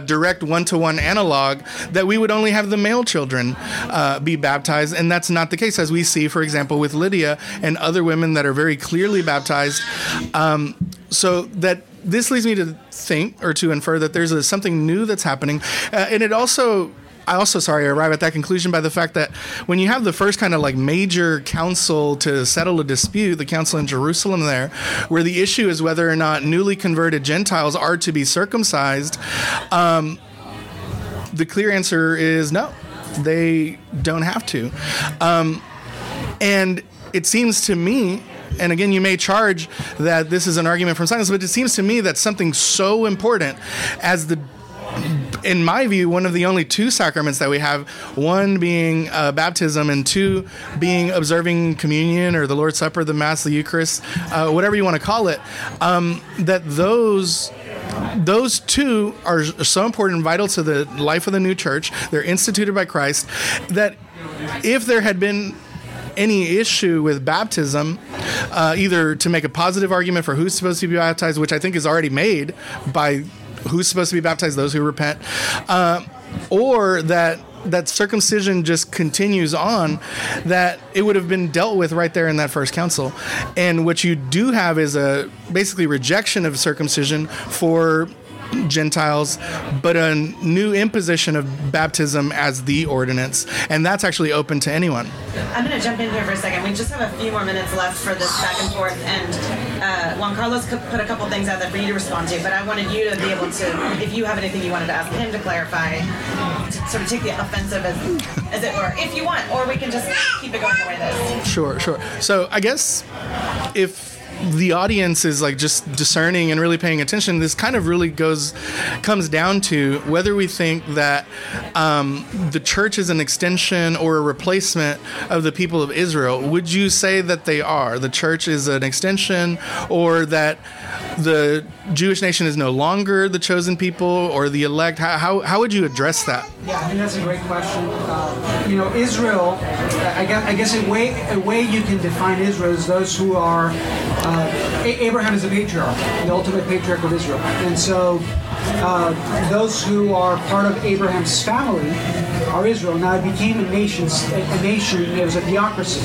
direct one-to-one analog that we would only have the male children uh, be baptized and that's not the case as we see for example with lydia and other women that are very clearly baptized. Um, so that this leads me to think or to infer that there's a, something new that's happening uh, and it also I also, sorry, arrive at that conclusion by the fact that when you have the first kind of like major council to settle a dispute, the council in Jerusalem there, where the issue is whether or not newly converted Gentiles are to be circumcised, um, the clear answer is no, they don't have to. Um, and it seems to me and again, you may charge that this is an argument from silence, but it seems to me that something so important as the in my view, one of the only two sacraments that we have, one being uh, baptism and two being observing communion or the Lord's Supper, the Mass, the Eucharist, uh, whatever you want to call it, um, that those those two are so important and vital to the life of the new church. They're instituted by Christ. That if there had been any issue with baptism, uh, either to make a positive argument for who's supposed to be baptized, which I think is already made by who's supposed to be baptized, those who repent, uh, or that that circumcision just continues on, that it would have been dealt with right there in that first council. And what you do have is a basically rejection of circumcision for Gentiles, but a new imposition of baptism as the ordinance, and that's actually open to anyone. I'm going to jump in here for a second. We just have a few more minutes left for this back and forth, and uh, Juan Carlos put a couple things out there for you to respond to, but I wanted you to be able to, if you have anything you wanted to ask him to clarify, to sort of take the offensive as, as it were, if you want, or we can just keep it going the way it is. Sure, sure. So I guess if the audience is like just discerning and really paying attention, this kind of really goes comes down to whether we think that um, the church is an extension or a replacement of the people of Israel. Would you say that they are? The church is an extension, or that the Jewish nation is no longer the chosen people or the elect? How, how, how would you address that? Yeah, I think that's a great question. Uh, you know, Israel, I guess, I guess a way a way you can define Israel is those who are uh, Abraham is the patriarch, the ultimate patriarch of Israel, and so uh, those who are part of Abraham's family are Israel. Now it became a nation. A nation. It was a theocracy.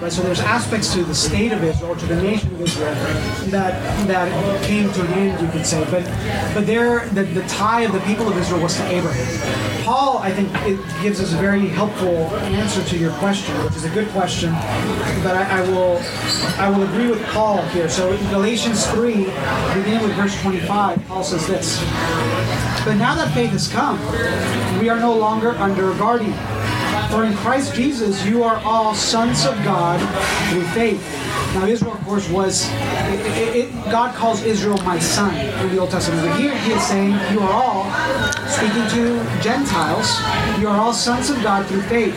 Right. So there's aspects to the state of Israel, to the nation of Israel, that that came to an end, you could say. But but there, the, the tie of the people of Israel was to Abraham. Paul, I think, it gives us a very helpful answer to your question, which is a good question. But I, I will I will agree with Paul here. So in Galatians three, beginning with verse 25, Paul says this. But now that faith has come, we are no longer under a guardian. For in Christ Jesus you are all sons of God through faith. Now Israel, of course, was it, it, God calls Israel my son in the Old Testament. But here he is saying you are all speaking to Gentiles. You are all sons of God through faith.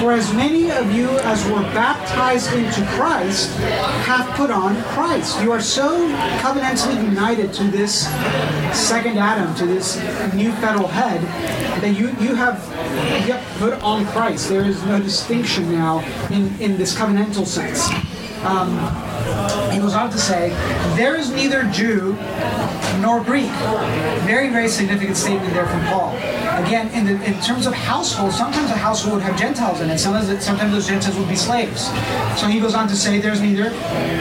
For as many of you as were baptized into Christ have put on Christ. You are so covenantally united to this second Adam, to this new federal head, that you you have you have put on Christ. There is no distinction now in in this covenantal sense. Um, he goes on to say, There is neither Jew nor Greek. Very, very significant statement there from Paul. Again, in, the, in terms of household, sometimes a household would have Gentiles in it. Sometimes, sometimes those Gentiles would be slaves. So he goes on to say, There's neither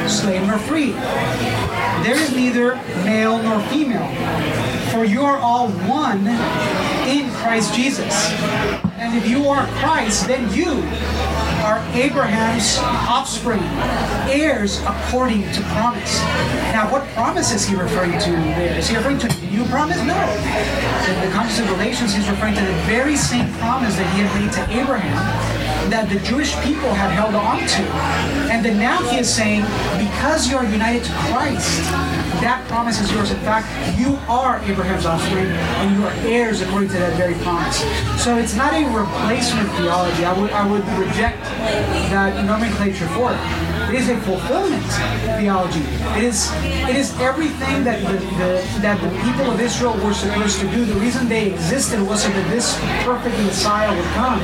slave nor free. There is neither male nor female. For you are all one in Christ Jesus. And if you are Christ, then you are Abraham's offspring, heirs according to promise. Now, what promise is he referring to there? Is he referring to a new promise? No. In the context of Galatians, he's referring to the very same promise that he had made to Abraham that the Jewish people had held on to. And then now he is saying, because you are united to Christ, that promise is yours. In fact, you are Abraham's offspring and you are heirs according to that very promise. So it's not a replacement theology. I would I would reject that nomenclature for it. It is a fulfillment theology. It is it is everything that the, the, that the people of Israel were supposed to do. The reason they existed was so that this perfect Messiah would come.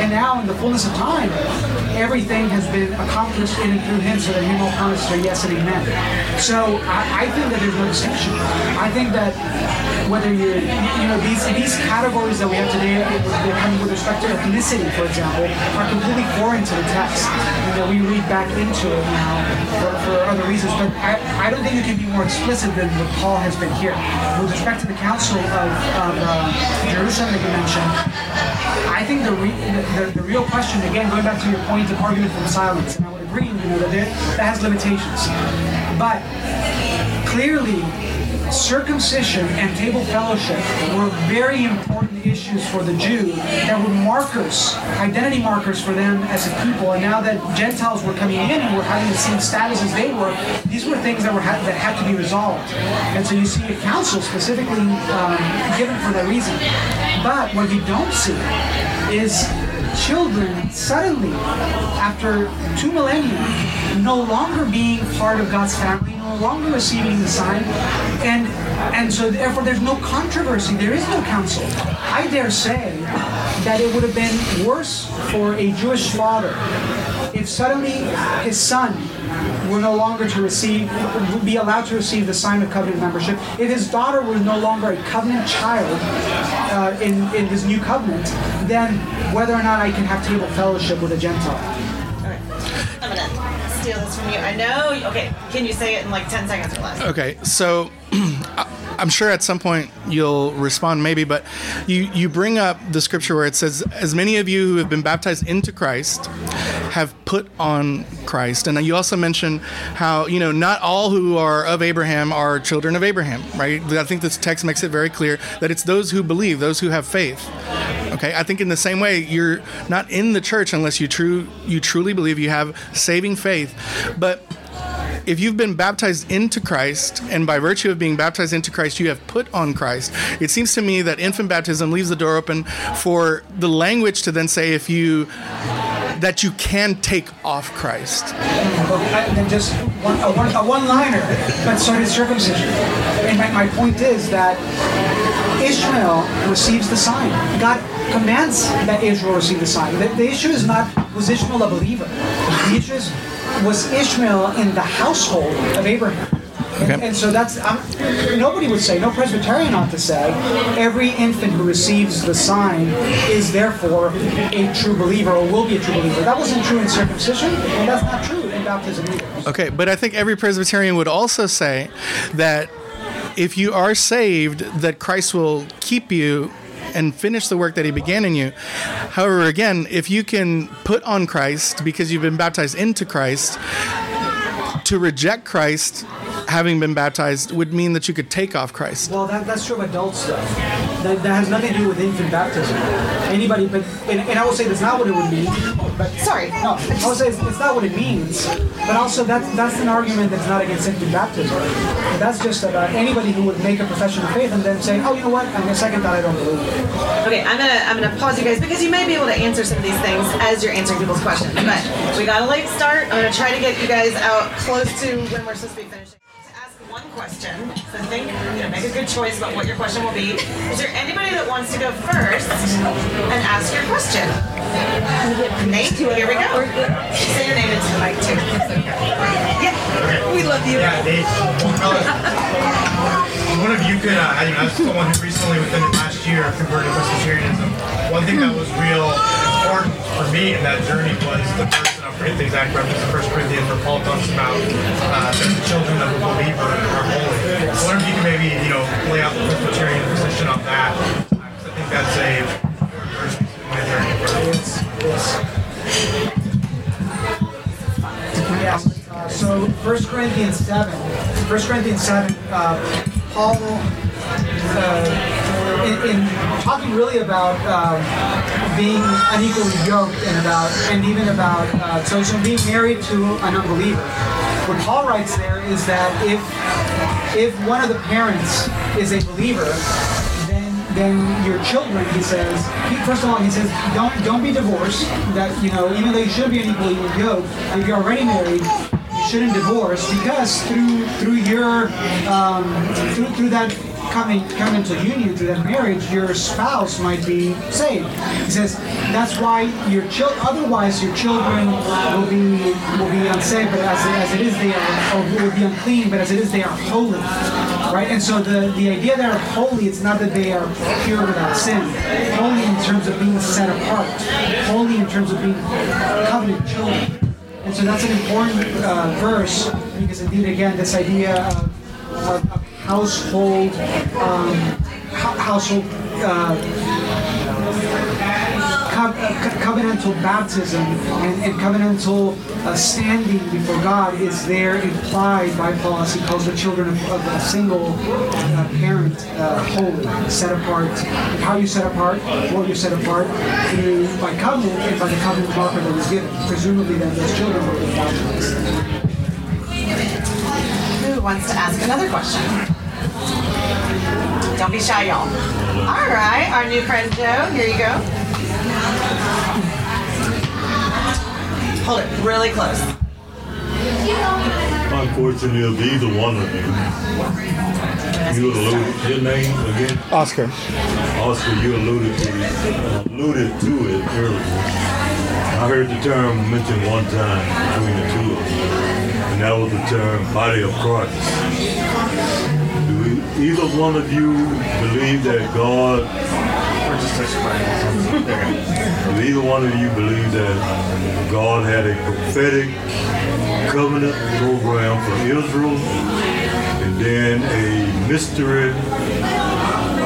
And now in the fullness of time, everything has been accomplished in and through him so that him will promise are yes and amen. So I, I think that there's no distinction. I think that whether you're, you know, these these categories that we have today, with respect to ethnicity, for example, are completely foreign to the text. that we read back into it now for, for other reasons, but I, I don't think you can be more explicit than what Paul has been here. With respect to the Council of, of uh, Jerusalem that you mentioned, I think the, re, the, the, the real question, again, going back to your point of argument from silence, and I would agree, you know, that that has limitations. But clearly, circumcision and table fellowship were very important issues for the Jew that were markers, identity markers for them as a people. And now that Gentiles were coming in and were having the same status as they were, these were things that were ha- that had to be resolved. And so you see a council specifically um, given for that reason. But what you don't see is children suddenly, after two millennia, no longer being part of God's family, no longer receiving the sign, and and so therefore there's no controversy, there is no council. I dare say that it would have been worse for a Jewish father if suddenly his son were no longer to receive, would be allowed to receive the sign of covenant membership, if his daughter was no longer a covenant child uh, in, in this new covenant, then whether or not I can have table fellowship with a Gentile. Okay. I'm gonna steal this from you. I know. Okay, can you say it in like 10 seconds or less? Okay, so I- I'm sure at some point you'll respond, maybe, but you, you bring up the scripture where it says, As many of you who have been baptized into Christ have put on Christ. And you also mention how, you know, not all who are of Abraham are children of Abraham, right? I think this text makes it very clear that it's those who believe, those who have faith. Okay, I think in the same way, you're not in the church unless you true you truly believe you have saving faith. But if you've been baptized into Christ, and by virtue of being baptized into Christ, you have put on Christ, it seems to me that infant baptism leaves the door open for the language to then say if you that you can take off Christ. And just one, a, one, a one-liner, but so did circumcision. And my, my point is that Ishmael receives the sign. God commands that Israel receive the sign. The, the issue is not positional a believer. The issue is was Ishmael in the household of Abraham. And, Okay. and so that's um, nobody would say, no Presbyterian ought to say, every infant who receives the sign is therefore a true believer or will be a true believer. That wasn't true in circumcision, and that's not true in baptism either. Okay, but I think every Presbyterian would also say that if you are saved, that Christ will keep you and finish the work that he began in you. However, again, if you can put on Christ because you've been baptized into Christ, to reject Christ having been baptized would mean that you could take off Christ. Well, that, that's true of adult stuff. That, that has nothing to do with infant baptism. Anybody, but and, and I will say that's not what it would mean. But Sorry. no, I will say it's, it's not what it means. But also that's that's an argument that's not against infant baptism. That's just about uh, anybody who would make a profession of faith and then say, oh, you know what? On the second thought, I don't believe it. Okay, I'm gonna I'm gonna pause you guys because you may be able to answer some of these things as you're answering people's questions. But we got a late start. I'm gonna try to get you guys out close to when we're supposed to be finishing. To ask one question, so think, you know, make a good choice about what your question will be. Is there anybody that wants to go first and ask your question? Nate, here we go. Say your name into the mic too. Yeah, we love you. Yeah, Dave. One of you could, uh, you know, as someone who recently, within the last year, converted to Presbyterianism, one thing that was real important for me in that journey was the verse, I forget the exact reference in 1 Corinthians, where Paul talks about uh, the children of a believer are holy. I wonder if you can maybe, you know, lay out the Presbyterian position on that, because I think that's a. It's, it's Yes. So 1 Corinthians 7, 1 Corinthians 7, uh, Paul, uh, in, in talking really about um, being unequally yoked and about, and even about, uh, so, being married to an unbeliever. What Paul writes there is that if, if one of the parents is a believer, then your children, he says, first of all, he says, don't don't be divorced. That you know, even though you should be an unequally yoked, if you're already married, you shouldn't divorce because through through your um, through through that coming coming to union through that marriage, your spouse might be saved. He says that's why your child. Otherwise, your children will be will be unsaved, but as, as it is, they are or will be unclean. But as it is, they are holy right? And so the, the idea that are holy, it's not that they are pure without sin. Holy in terms of being set apart. Holy in terms of being covenant children. And so that's an important uh, verse because indeed, again, this idea of, of household, um, hou- household uh, co- co- covenantal baptism and, and covenantal uh, standing before God is there implied by Paul he calls the children of, of a single uh, parent uh, holy, set apart. And how you set apart, what you set apart through by covenant and by the covenant marker that was given. Presumably, then those children were baptized. Who wants to ask another question? Don't be shy, y'all. All right, our new friend Joe, here you go. Hold it really close. Unfortunately, it'll be the one of you. You alluded your name again, Oscar. Oscar. You alluded to uh, alluded to it earlier. I heard the term mentioned one time between the two of them, and that was the term "body of Christ." Either one of you believe that God? Either one of you believe that God had a prophetic covenant program for Israel and then a mystery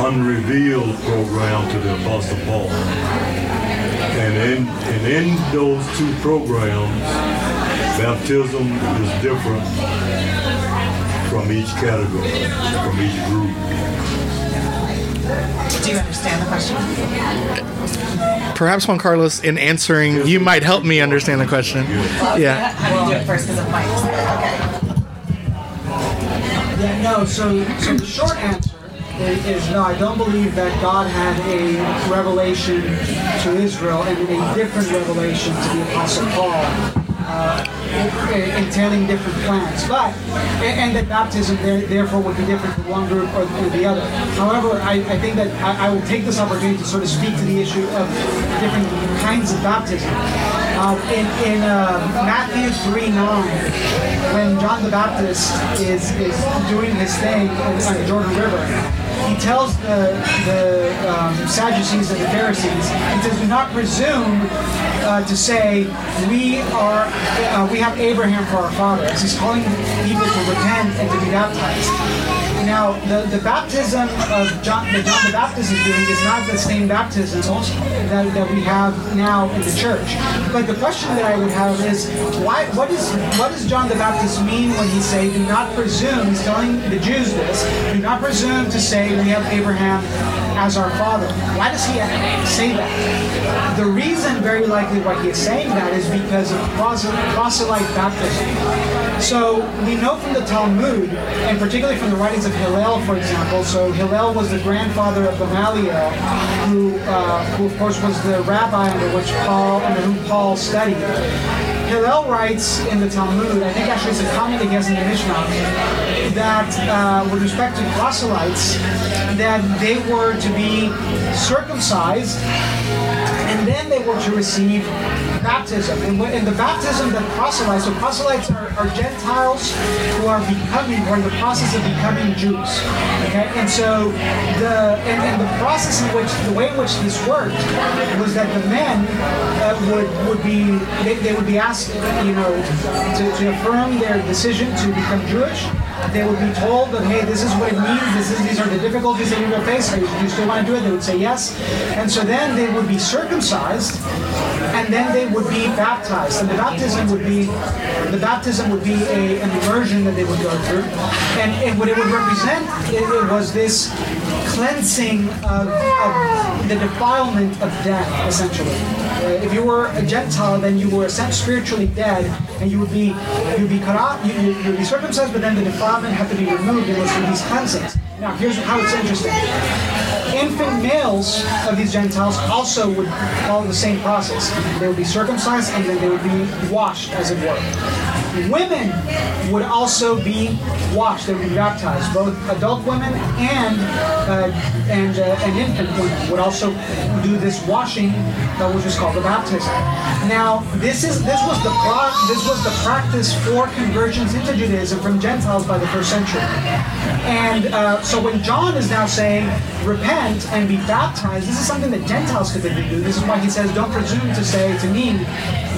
unrevealed program to the Apostle Paul? And in, and in those two programs, baptism is different from each category, from each group. Do you understand the question? Perhaps Juan Carlos, in answering, you might help me understand the question. Yeah. How do you do it first because of mics? Okay. Yeah, no, so, so the short answer is, is no, I don't believe that God had a revelation to Israel and a different revelation to the Apostle Paul. Uh, entailing different plans, but and, and that baptism there, therefore would be different for one group or, or the other. However, I, I think that I, I will take this opportunity to sort of speak to the issue of different kinds of baptism. Uh, in in uh, Matthew 3 9, when John the Baptist is, is doing his thing on the Jordan River, he tells the, the um, Sadducees and the Pharisees, he says, do not presume uh, to say, we are, uh, we have Abraham for our father. As he's calling people to repent and to be baptized. Now, the, the baptism of John, that John the Baptist is doing is not the same baptism that, that we have now in the church. But the question that I would have is, why? What is what does John the Baptist mean when he say, "Do not presume"? He's telling the Jews this. Do not presume to say we have Abraham as our father. Why does he say that? The reason, very likely, why he is saying that is because of proselyte baptism. So we know from the Talmud, and particularly from the writings of Hillel, for example. So Hillel was the grandfather of Gamaliel, who, uh, who of course was the rabbi under which Paul, under whom Paul studied. Hillel writes in the Talmud, I think actually it's a comment against in the Mishnah, that uh, with respect to proselytes, that they were to be circumcised and then they were to receive baptism. And, the baptism that proselytes, so proselytes are, are Gentiles who are becoming, or in the process of becoming Jews. Okay, and so the and, and the process in which the way in which this worked was that the men uh, would would be they, they would be asked, you know, to, to affirm their decision to become Jewish they would be told that, hey, this is what it means, this is, these are the difficulties that you're going to face, do you still want to do it? They would say yes. And so then they would be circumcised, and then they would be baptized. And the baptism would be, the baptism would be a, an immersion that they would go through. And, and what it would represent, it, it was this cleansing of, of, the defilement of death, essentially. Uh, if you were a Gentile, then you were spiritually dead, and you would be you would be cut off, you, you would be circumcised, but then the defilement had to be removed. It was through these cleansings. Now, here's how it's interesting. Infant males of these Gentiles also would follow the same process. They would be circumcised, and then they would be washed, as it were. Women would also be washed; they would be baptized. Both adult women and uh, and uh, infant women would also do this washing, uh, which is called the baptism. Now, this is this was the pro- this was the practice for conversions into Judaism from Gentiles by the first century. And uh, so when John is now saying, repent and be baptized, this is something that Gentiles could do. This is why he says, don't presume to say to me,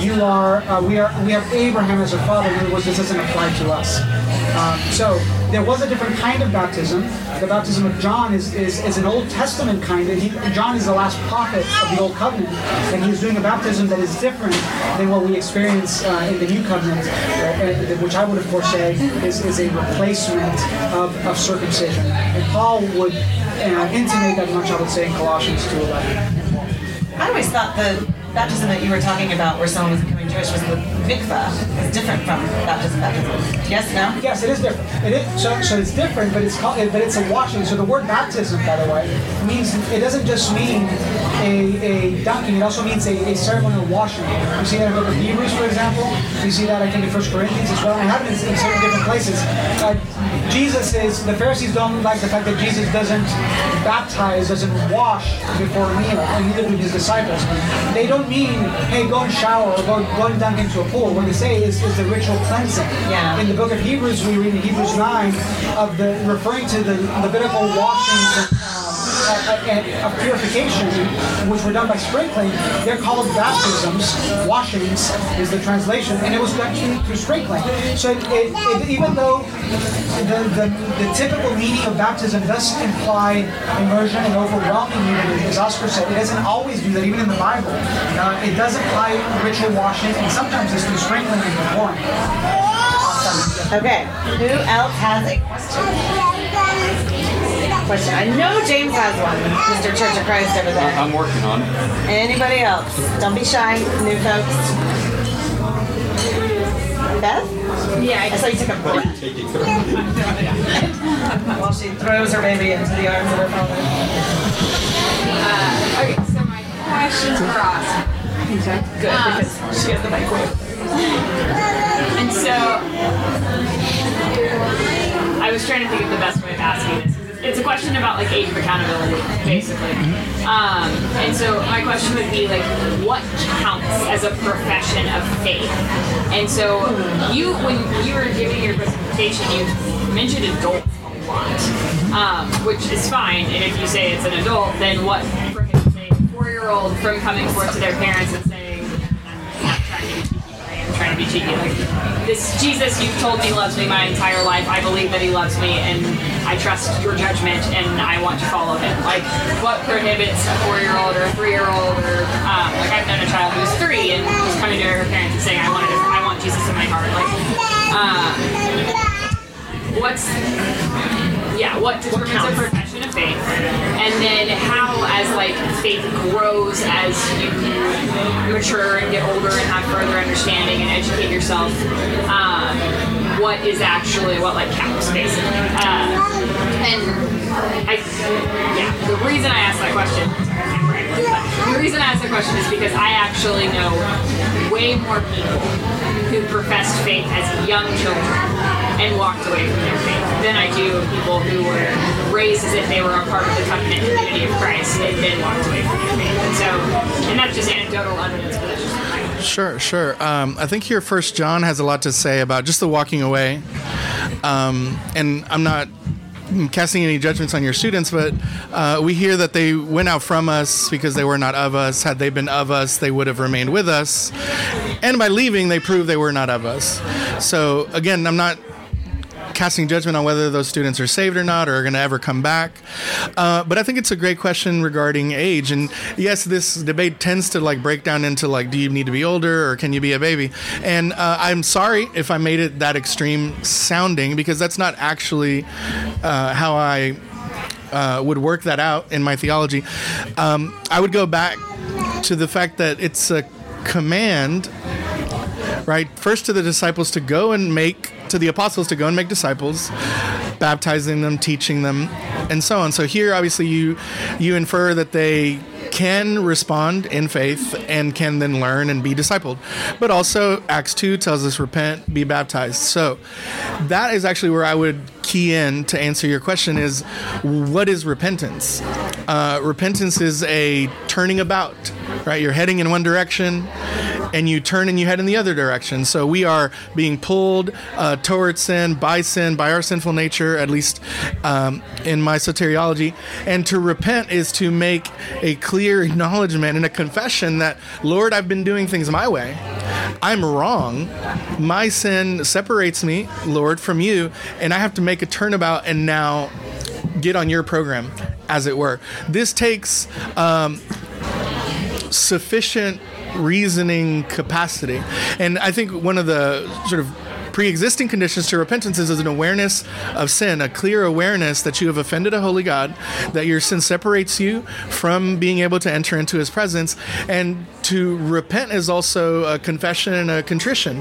you are, uh, we are, we have Abraham as a father. Other words, this doesn't apply to us. Um, so there was a different kind of baptism. The baptism of John is, is, is an Old Testament kind. He, John is the last prophet of the Old Covenant, and he's doing a baptism that is different than what we experience uh, in the New Covenant, uh, which I would of course say is, is a replacement of, of circumcision. And Paul would uh, intimate that much, I would say, in Colossians 2.11. I always thought the baptism that you were talking about, where someone was Jewish, was the mikvah. It's different from baptism. Baptism. Yes. No. Yes, it is different. It is so, so it's different, but it's called, but it's a washing. So the word baptism, by the way, means it doesn't just mean a, a dunking. It also means a, a ceremonial washing. You see that in the book of Hebrews, for example. You see that I think in First Corinthians as well. It in, in certain different places. Uh, Jesus is the Pharisees don't like the fact that Jesus doesn't baptize, doesn't wash before a meal, and neither do his disciples. They don't mean, hey, go and shower or go, go and dunk into a pool. What they say is, is the ritual cleansing. Yeah. In the book of Hebrews, we read in Hebrews 9 of the referring to the Levitical washings uh, of purification, which were done by sprinkling. They're called baptisms. Washings is the translation, and it was done through, sprinkling. So it, it, even though the, the, the typical meaning of baptism does imply immersion and overwhelming unity, as Oscar said, it doesn't always do that, even in the Bible. Uh, it does imply ritual washing, and sometimes it's through sprinkling and pouring. Awesome. Okay. Who else has a question? Question. I know James has one. Mr. Church of Christ over there. I'm working on it. Anybody else? Don't be shy, new folks. Beth? Yeah, I saw you took a break. Take it from me. while she throws her baby into the arms of her father. Okay, so my question's for Oscar. Good, Um, because she has the microwave. And so I was trying to think of the best way of asking this. It's a question about like age of accountability, basically. Um, and so my question would be like, what counts as a profession of faith? And so you, when you were giving your presentation, you mentioned adults a lot, um, which is fine. And if you say it's an adult, then what prohibits a four-year-old from coming forth to their parents and saying, "I'm trying to be cheeky, but I am trying to be cheeky. Like this Jesus you've told me loves me my entire life. I believe that he loves me and I trust your judgment and I want to follow him. Like what prohibits a four year old or a three year old or um, like I've known a child who's three and was coming to her parents and saying I wanted I want Jesus in my heart. Like um, what's yeah, what determines a profession of faith, and then how, as like faith grows as you mature and get older and have further understanding and educate yourself, um, what is actually what like counts basically. Uh, and I, yeah, the reason I asked that question. The reason I asked that question is because I actually know way more people who professed faith as young children and walked away from their faith than I do people who were raised as if they were a part of the covenant community of Christ and then walked away from their faith. And so, and that's just anecdotal evidence, but that's just Sure, sure. Um, I think here First John has a lot to say about just the walking away, um, and I'm not casting any judgments on your students, but uh, we hear that they went out from us because they were not of us. Had they been of us, they would have remained with us, and by leaving, they proved they were not of us. So again, I'm not casting judgment on whether those students are saved or not or are going to ever come back. Uh, but I think it's a great question regarding age. And yes, this debate tends to like break down into like, do you need to be older or can you be a baby? And uh, I'm sorry if I made it that extreme sounding because that's not actually uh, how I uh, would work that out in my theology. Um, I would go back to the fact that it's a command right? First to the disciples to go and make, to the apostles to go and make disciples, baptizing them, teaching them, and so on. So here, obviously, you you infer that they can respond in faith and can then learn and be discipled. But also, Acts 2 tells us repent, be baptized. So that is actually where I would key in to answer your question is what is repentance? Uh, repentance is a turning about right? You're heading in one direction, and you turn and you head in the other direction. So we are being pulled uh, towards sin by sin, by our sinful nature, at least um, in my soteriology. And to repent is to make a clear acknowledgement and a confession that, Lord, I've been doing things my way. I'm wrong. My sin separates me, Lord, from you, and I have to make a turnabout and now get on your program, as it were. This takes um, sufficient reasoning capacity. And I think one of the sort of pre-existing conditions to repentance is an awareness of sin, a clear awareness that you have offended a holy God, that your sin separates you from being able to enter into his presence, and to repent is also a confession and a contrition.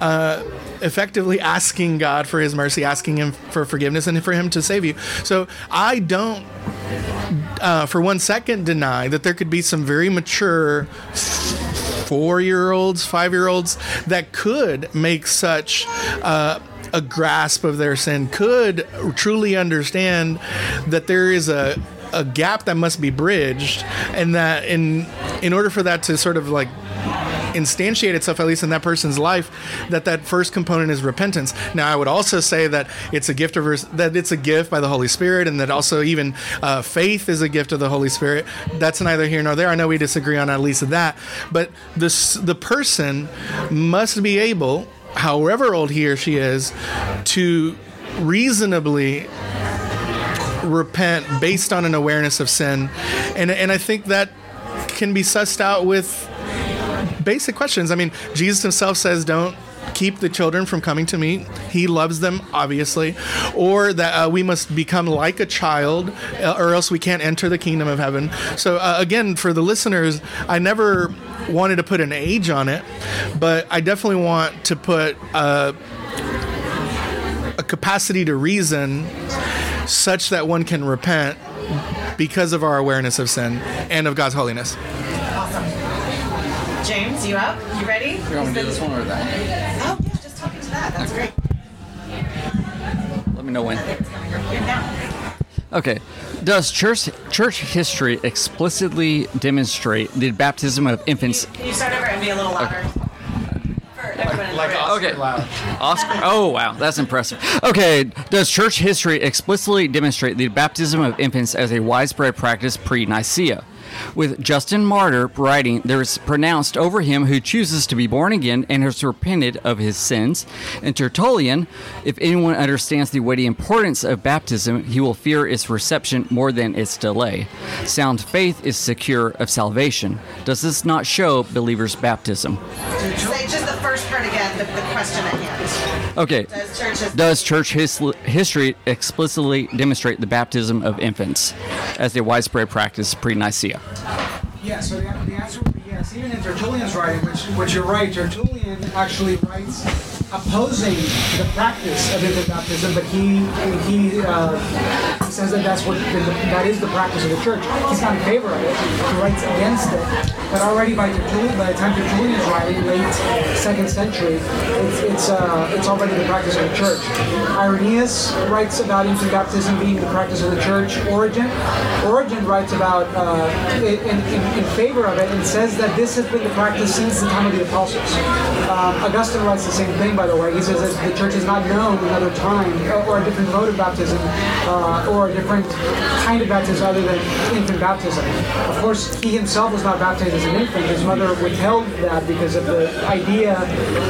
Uh, effectively asking God for his mercy, asking him for forgiveness and for him to save you. So I don't uh, for one second deny that there could be some very mature four year olds, five year olds that could make such uh, a grasp of their sin, could truly understand that there is a a gap that must be bridged, and that in in order for that to sort of like instantiate itself at least in that person's life that that first component is repentance. Now i would also say that it's a gift of that it's a gift by the holy spirit and that also even uh, faith is a gift of the holy spirit. That's neither here nor there. I know we disagree on at least that. But this the person must be able however old he or she is to reasonably repent based on an awareness of sin. And and i think that can be sussed out with basic questions. I mean, Jesus himself says, don't keep the children from coming to me. He loves them, obviously. Or that uh, we must become like a child, uh, or else we can't enter the kingdom of heaven. So, uh, again, for the listeners, I never wanted to put an age on it, but I definitely want to put uh, a capacity to reason such that one can repent because of our awareness of sin and of God's holiness. Awesome. James, you up? You ready? You want me to do this one or that? Oh, yeah, just talking to that. That's great. Let me know when. It's coming up here now. Okay. Does church church history explicitly demonstrate the baptism of infants? Can you start over and be a little louder? For everyone in the Like. Oscar Okay. Loud. Oscar. Oh wow, that's impressive. Okay, does church history explicitly demonstrate the baptism of infants as a widespread practice pre-Nicaea? With Justin Martyr writing, there is pronounced over him who chooses to be born again and has repented of his sins. And Tertullian, if anyone understands the weighty importance of baptism, he will fear its reception more than its delay. Sound faith is secure of salvation. Does this not show believers' baptism? Say just the first part again, the, the question. Okay. Does church his- history explicitly demonstrate the baptism of infants as a widespread practice pre Nicaea? Yeah, so the, the answer would be yes. Even in Tertullian's writing, which, which you're right, Tertullian actually writes opposing the practice of infant baptism, but he he, uh, says that that's what the, that is the practice of the church. He's not in favor of it. He writes against it. But already by Tertullian, by the time Tertullian is writing, late second century, it's it's, uh, it's already the practice of the church. Irenaeus writes about infant baptism being the practice of the church. Origen, Origen writes about uh, in, in, in favor of it and says that this has been the practice since the time of the apostles. Um, Augustine writes the same thing, by the way. He says that the church has not known another time or a different mode of baptism uh, or a different kind of baptism other than infant baptism. Of course, he himself was not baptized as an infant. His mother withheld that because of the idea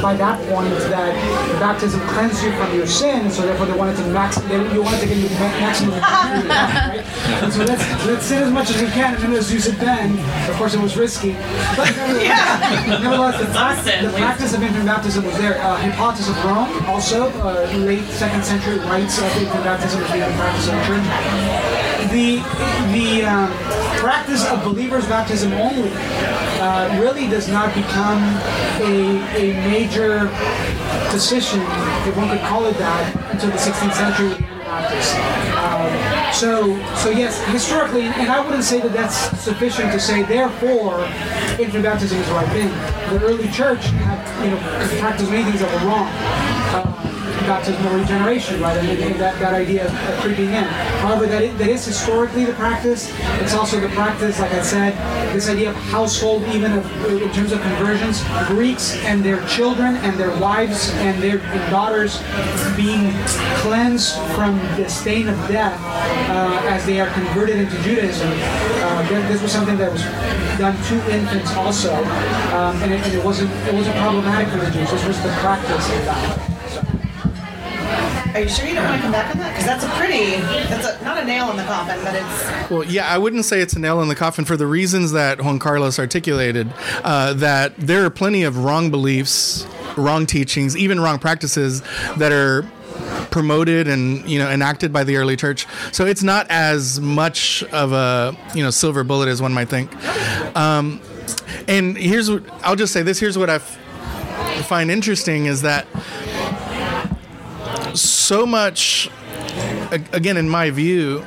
by that point that baptism cleansed you from your sins, so therefore they wanted to max, they, you wanted to get you maximum right? And so let's let's sin as much as we can and then let's use it then. Of course, it was risky, but nevertheless, nevertheless the, the please. Practice of infant baptism was there. Uh, Hippolytus of Rome also, uh, late second century, writes of infant baptism as being the practice of the church the the um, practice of believers' baptism only uh, really does not become a, a major decision, if one could call it that, until the 16th century with Anabaptists. So, so yes, historically, and I wouldn't say that that's sufficient to say, therefore, infant baptism is the right thing. The early church had, you know, practiced many things that were wrong. Baptismal regeneration, right? And, and that, that idea of, of creeping in. However, that is, that is historically the practice. It's also the practice, like I said, this idea of household, even of, in terms of conversions, Greeks and their children and their wives and their daughters being cleansed from the stain of death uh, as they are converted into Judaism. Uh, this was something that was done to infants also, um, and, it, and it wasn't it wasn't problematic for the Jews. This was the practice of that. Are you sure you don't want to come back on that? Because that's a pretty, that's a, not a nail in the coffin, but it's, Well, yeah, I wouldn't say it's a nail in the coffin for the reasons that Juan Carlos articulated. Uh, that there are plenty of wrong beliefs, wrong teachings, even wrong practices that are promoted and you know enacted by the early church. So it's not as much of a you know silver bullet as one might think. Um, and here's what I'll just say this. Here's what I f- find interesting is that so much again in my view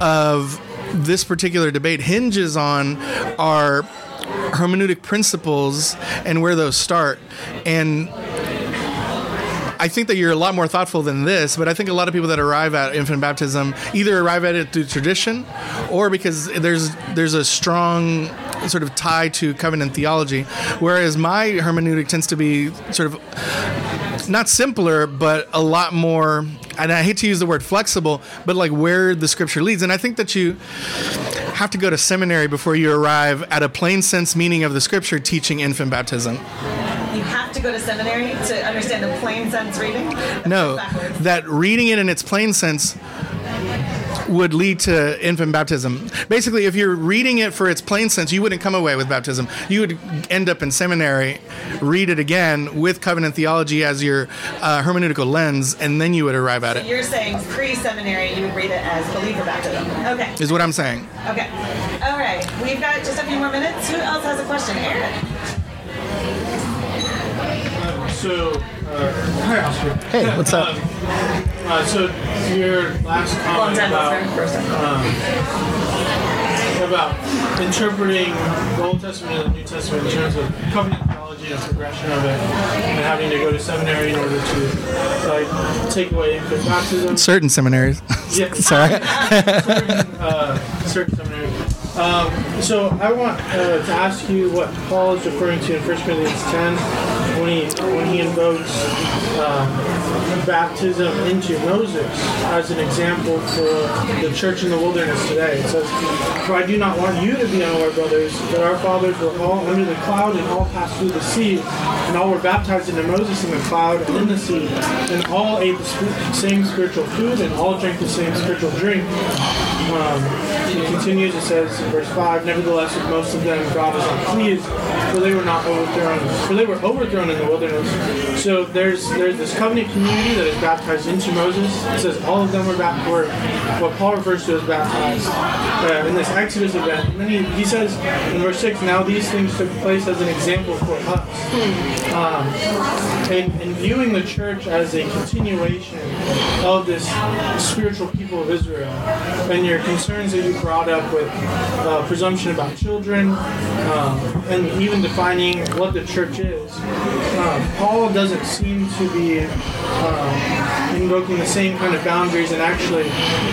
of this particular debate hinges on our hermeneutic principles and where those start. And I think that you're a lot more thoughtful than this, but I think a lot of people that arrive at infant baptism either arrive at it through tradition or because there's there's a strong sort of tie to covenant theology, whereas my hermeneutic tends to be sort of not simpler, but a lot more. And I hate to use the word flexible, but like where the scripture leads. And I think that you have to go to seminary before you arrive at a plain sense meaning of the scripture teaching infant baptism. you have to go to seminary to understand the plain sense reading? No, that reading it in its plain sense would lead to infant baptism. Basically, if you're reading it for its plain sense, you wouldn't come away with baptism. You would end up in seminary, read it again with covenant theology as your uh, hermeneutical lens, and then you would arrive at it. You're saying pre-seminary, you would read it as believer baptism. Okay. Is what I'm saying. Okay. All right. We've got just a few more minutes. Who else has a question? Eric. So, uh. Hey, what's up? Um, uh, so, your last comment time about, listener, first time. um, about interpreting the Old Testament and the New Testament in terms of covenant theology and progression of it, and having to go to seminary in order to like take away infant baptism. Certain seminaries. Yeah. Sorry. certain, uh, certain seminary. Um, so I want uh, to ask you what Paul is referring to in 1 Corinthians 10 when he when he invokes um, baptism into Moses as an example for the church in the wilderness today. It says, "For I do not want you to be unaware, brothers, that our fathers were all under the cloud and all passed through the sea, and all were baptized into Moses in the cloud and in the sea, and all ate the sp- same spiritual food, and all drank the same spiritual drink." Um, it continues, it says verse 5, Nevertheless, most of them God was not pleased, for they were not overthrown, for they were overthrown in the wilderness. So there's there's this covenant community that is baptized into Moses. It says all of them were, baptized, what Paul refers to as baptized uh, in this Exodus event. And then he, he says in verse 6, Now these things took place as an example for us. Um, and, and viewing the church as a continuation of this spiritual people of Israel, and your concerns that you brought up with uh, presumption about children, um, and even defining what the church is, uh, Paul doesn't seem to be um, invoking the same kind of boundaries and actually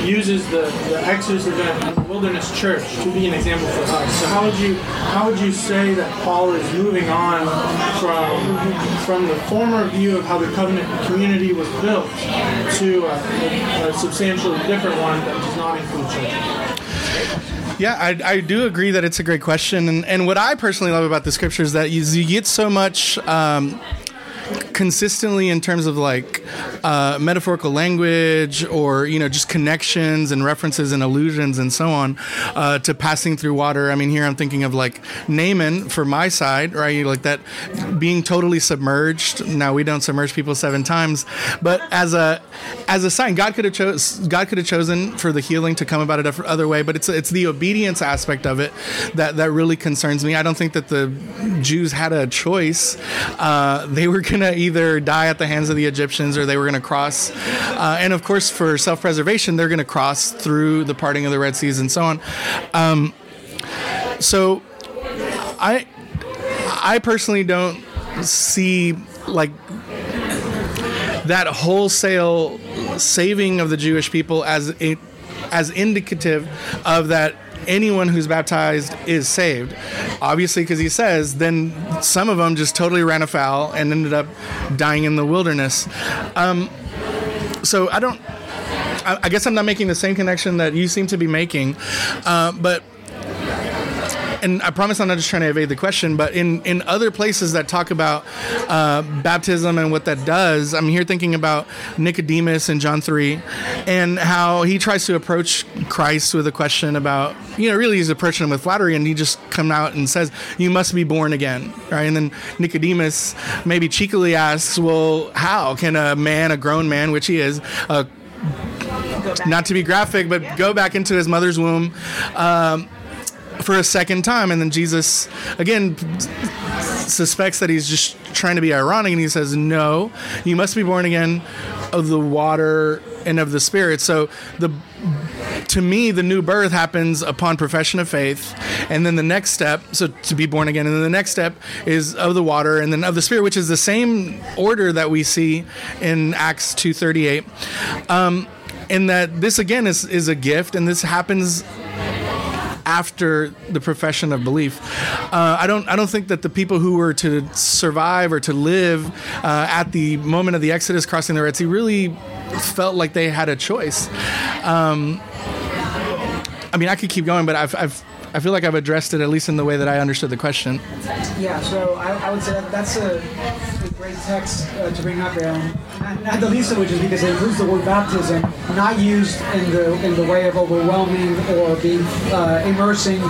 uses the, the Exodus event and the wilderness church to be an example for us. So how would you how would you say that Paul is moving on from from the former view of how the covenant community was built to a, a substantially different one that does not include children? Yeah, I, I do agree that it's a great question, and and what I personally love about the scripture is that you, you get so much. Um, consistently in terms of like uh, metaphorical language or you know just connections and references and allusions and so on uh, to passing through water. I mean here i'm thinking of like naaman for my side right? Like that being totally submerged. Now we don't submerge people seven times. But as a as a sign god could have chose god could have chosen for the healing to come about a other way but it's it's the obedience aspect of it that that really concerns me. I don't think that the jews had a choice. Uh, they were gonna either die at the hands of the egyptians or they were gonna cross. Uh, and of course for self-preservation they're gonna cross through the parting of the red seas and so on. Um, so i i personally don't see like that wholesale saving of the Jewish people as a, as indicative of that anyone who's baptized is saved. Obviously, because he says, then some of them just totally ran afoul and ended up dying in the wilderness. Um, so I don't. I, I guess I'm not making the same connection that you seem to be making, uh, but and I promise I'm not just trying to evade the question, but in, in other places that talk about uh, baptism and what that does, I'm here thinking about Nicodemus in John 3 and how he tries to approach Christ with a question about, you know, really he's approaching him with flattery and he just comes out and says, You must be born again, right? And then Nicodemus maybe cheekily asks, Well, how can a man, a grown man, which he is, uh, not to be graphic, but go back into his mother's womb. Um, for a second time. And then Jesus, again, suspects that he's just trying to be ironic and he says, No, you must be born again of the water and of the spirit. So the to me, the new birth happens upon profession of faith, and then the next step, so to be born again, and then the next step is of the water, and then of the spirit, which is the same order that we see in Acts two thirty eight. Um, and that this again is is a gift, and this happens after the profession of belief. Uh, I don't I don't think that the people who were to survive or to live uh, at the moment of the Exodus crossing the Red Sea really felt like they had a choice. Um, I mean, I could keep going, but I've, I've I feel like I've addressed it at least in the way that I understood the question. Yeah, so I, I would say that that's a, a great text uh, to bring up there. Not, the least of which is because it includes the word baptism, not used in the in the way of overwhelming or being uh, immersing.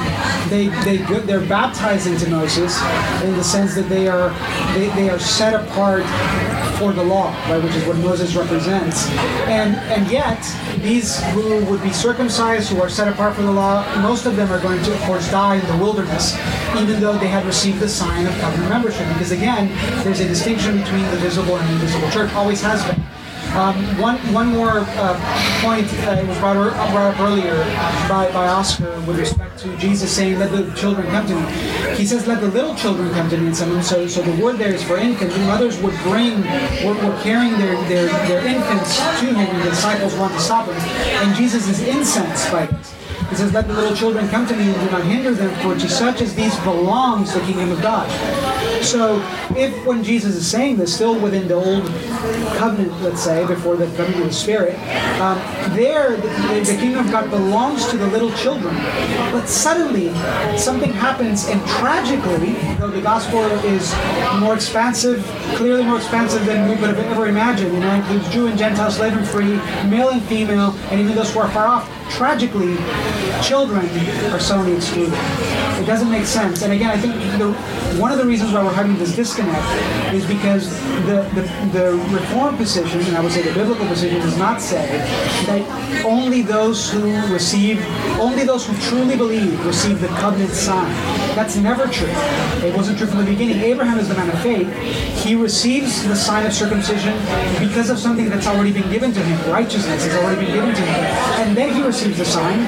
They they they're baptized into Moses in the sense that they are they, they are set apart for the law, right, which is what Moses represents. And and yet these who would be circumcised, who are set apart for the law, most of them are going to, of course, die in the wilderness, even though they had received the sign of covenant membership. Because again, there's a distinction between the visible and invisible church. Always has been. Um, one, one more uh, point uh, was brought, er- brought up earlier by, by Oscar with respect to Jesus saying, "Let the children come to me." He says, "Let the little children come to me." And someone, so, so the word there is for infants. And mothers would bring, were, were carrying their, their, their infants to him, and the disciples want to stop him. And Jesus is incensed by this. He says, Let the little children come to me and do not hinder them, for to such as these belongs the kingdom of God. So, if when Jesus is saying this, still within the old covenant, let's say, before the coming of the Spirit, um, there the, the kingdom of God belongs to the little children. But suddenly, something happens, and tragically, though the gospel is more expansive, clearly more expansive than we could have ever imagined, you know, includes Jew and Gentile, slave and free, male and female, and even those who are far off. Tragically, children are suddenly excluded. It doesn't make sense. And again, I think the, one of the reasons why we're having this disconnect is because the, the, the reform position, and I would say the biblical position, does not say that only those who receive, only those who truly believe receive the covenant sign. That's never true. It wasn't true from the beginning. Abraham is the man of faith. He receives the sign of circumcision because of something that's already been given to him. Righteousness has already been given to him. And then he receives the sign.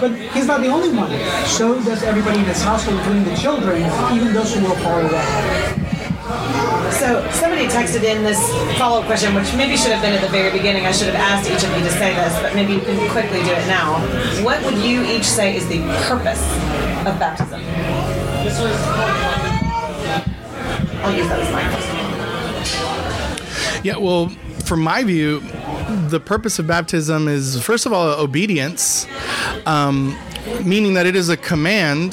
But he's not the only one. So does everybody in his household, including the children, even those who will fall away. So somebody texted in this follow-up question, which maybe should have been at the very beginning. I should have asked each of you to say this, but maybe you can quickly do it now. What would you each say is the purpose of baptism? This was. I'll use that as my question. Yeah, well, from my view, the purpose of baptism is first of all obedience, um, meaning that it is a command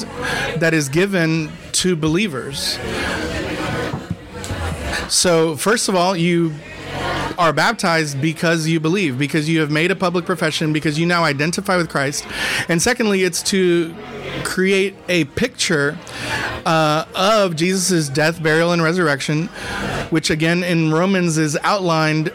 that is given to believers. So, first of all, you are baptized because you believe, because you have made a public profession, because you now identify with Christ. And secondly, it's to create a picture uh, of Jesus' death, burial, and resurrection, which again in Romans is outlined.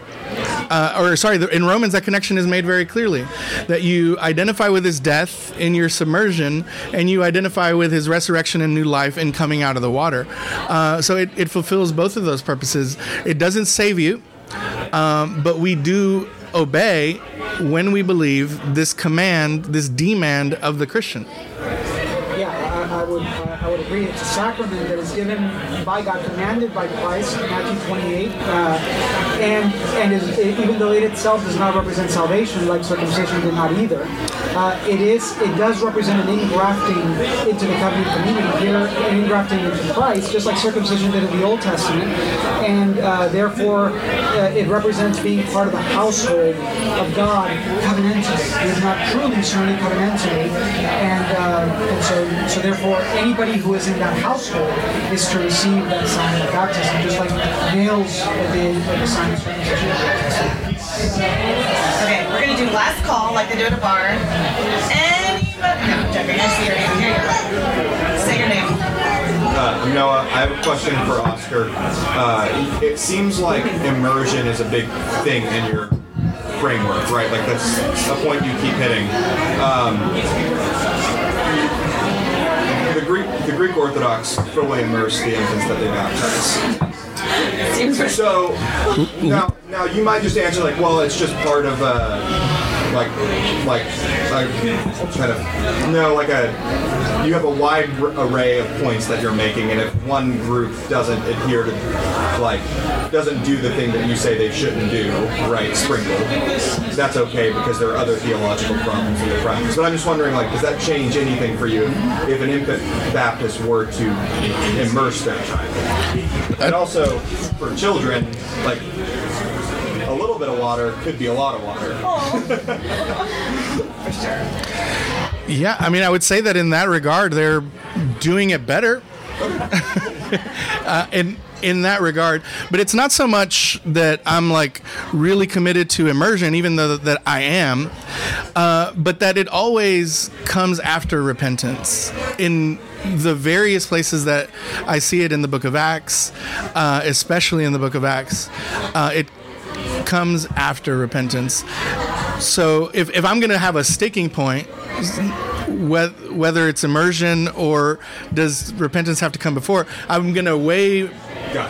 Uh, or sorry, in Romans, that connection is made very clearly that you identify with his death in your submersion, and you identify with his resurrection and new life in coming out of the water. Uh, so it, it fulfills both of those purposes. It doesn't save you, um, but we do obey when we believe this command, this demand of the Christian. Would uh, I would agree. It's a sacrament that is given by God, commanded by Christ, Matthew 28, uh, and and is, it, even though it itself does not represent salvation, like circumcision did not either, uh, it is it does represent an ingrafting into the covenant community here, an ingrafting into Christ, just like circumcision did in the Old Testament, and uh, therefore uh, it represents being part of the household of God covenantally. He is not truly certainly covenantally, and, uh, and so so therefore anybody who is in that household is to receive that sign of baptism, just like males obey the sign of circumcision. Okay, we're gonna do last call like they do at a bar. Anybody? No, I'm joking. I see your name. Here you go. Say your name. Uh, Noah, I have a question for Oscar. Uh, it seems like immersion is a big thing in your framework, right? Like that's a point you keep hitting. Um, the Greek, the Greek Orthodox fully immerse the infants that they baptize. So now, now you might just answer like, well, it's just part of uh, like, like, kind of, no, like a, you have a wide array of points that you're making, and if one group doesn't adhere to, like, doesn't do the thing that you say they shouldn't do, right, sprinkle, that's okay because there are other theological problems in the practice. But I'm just wondering, like, does that change anything for you if an infant Baptist were to immerse their child? And also, for children, like, little bit of water could be a lot of water. For sure. Yeah, I mean, I would say that in that regard, they're doing it better. uh, in in that regard, but it's not so much that I'm like really committed to immersion, even though that I am, uh, but that it always comes after repentance. In the various places that I see it in the Book of Acts, uh, especially in the Book of Acts, uh, it comes after repentance. So if, if I'm going to have a sticking point, whether it's immersion or does repentance have to come before, I'm going to weigh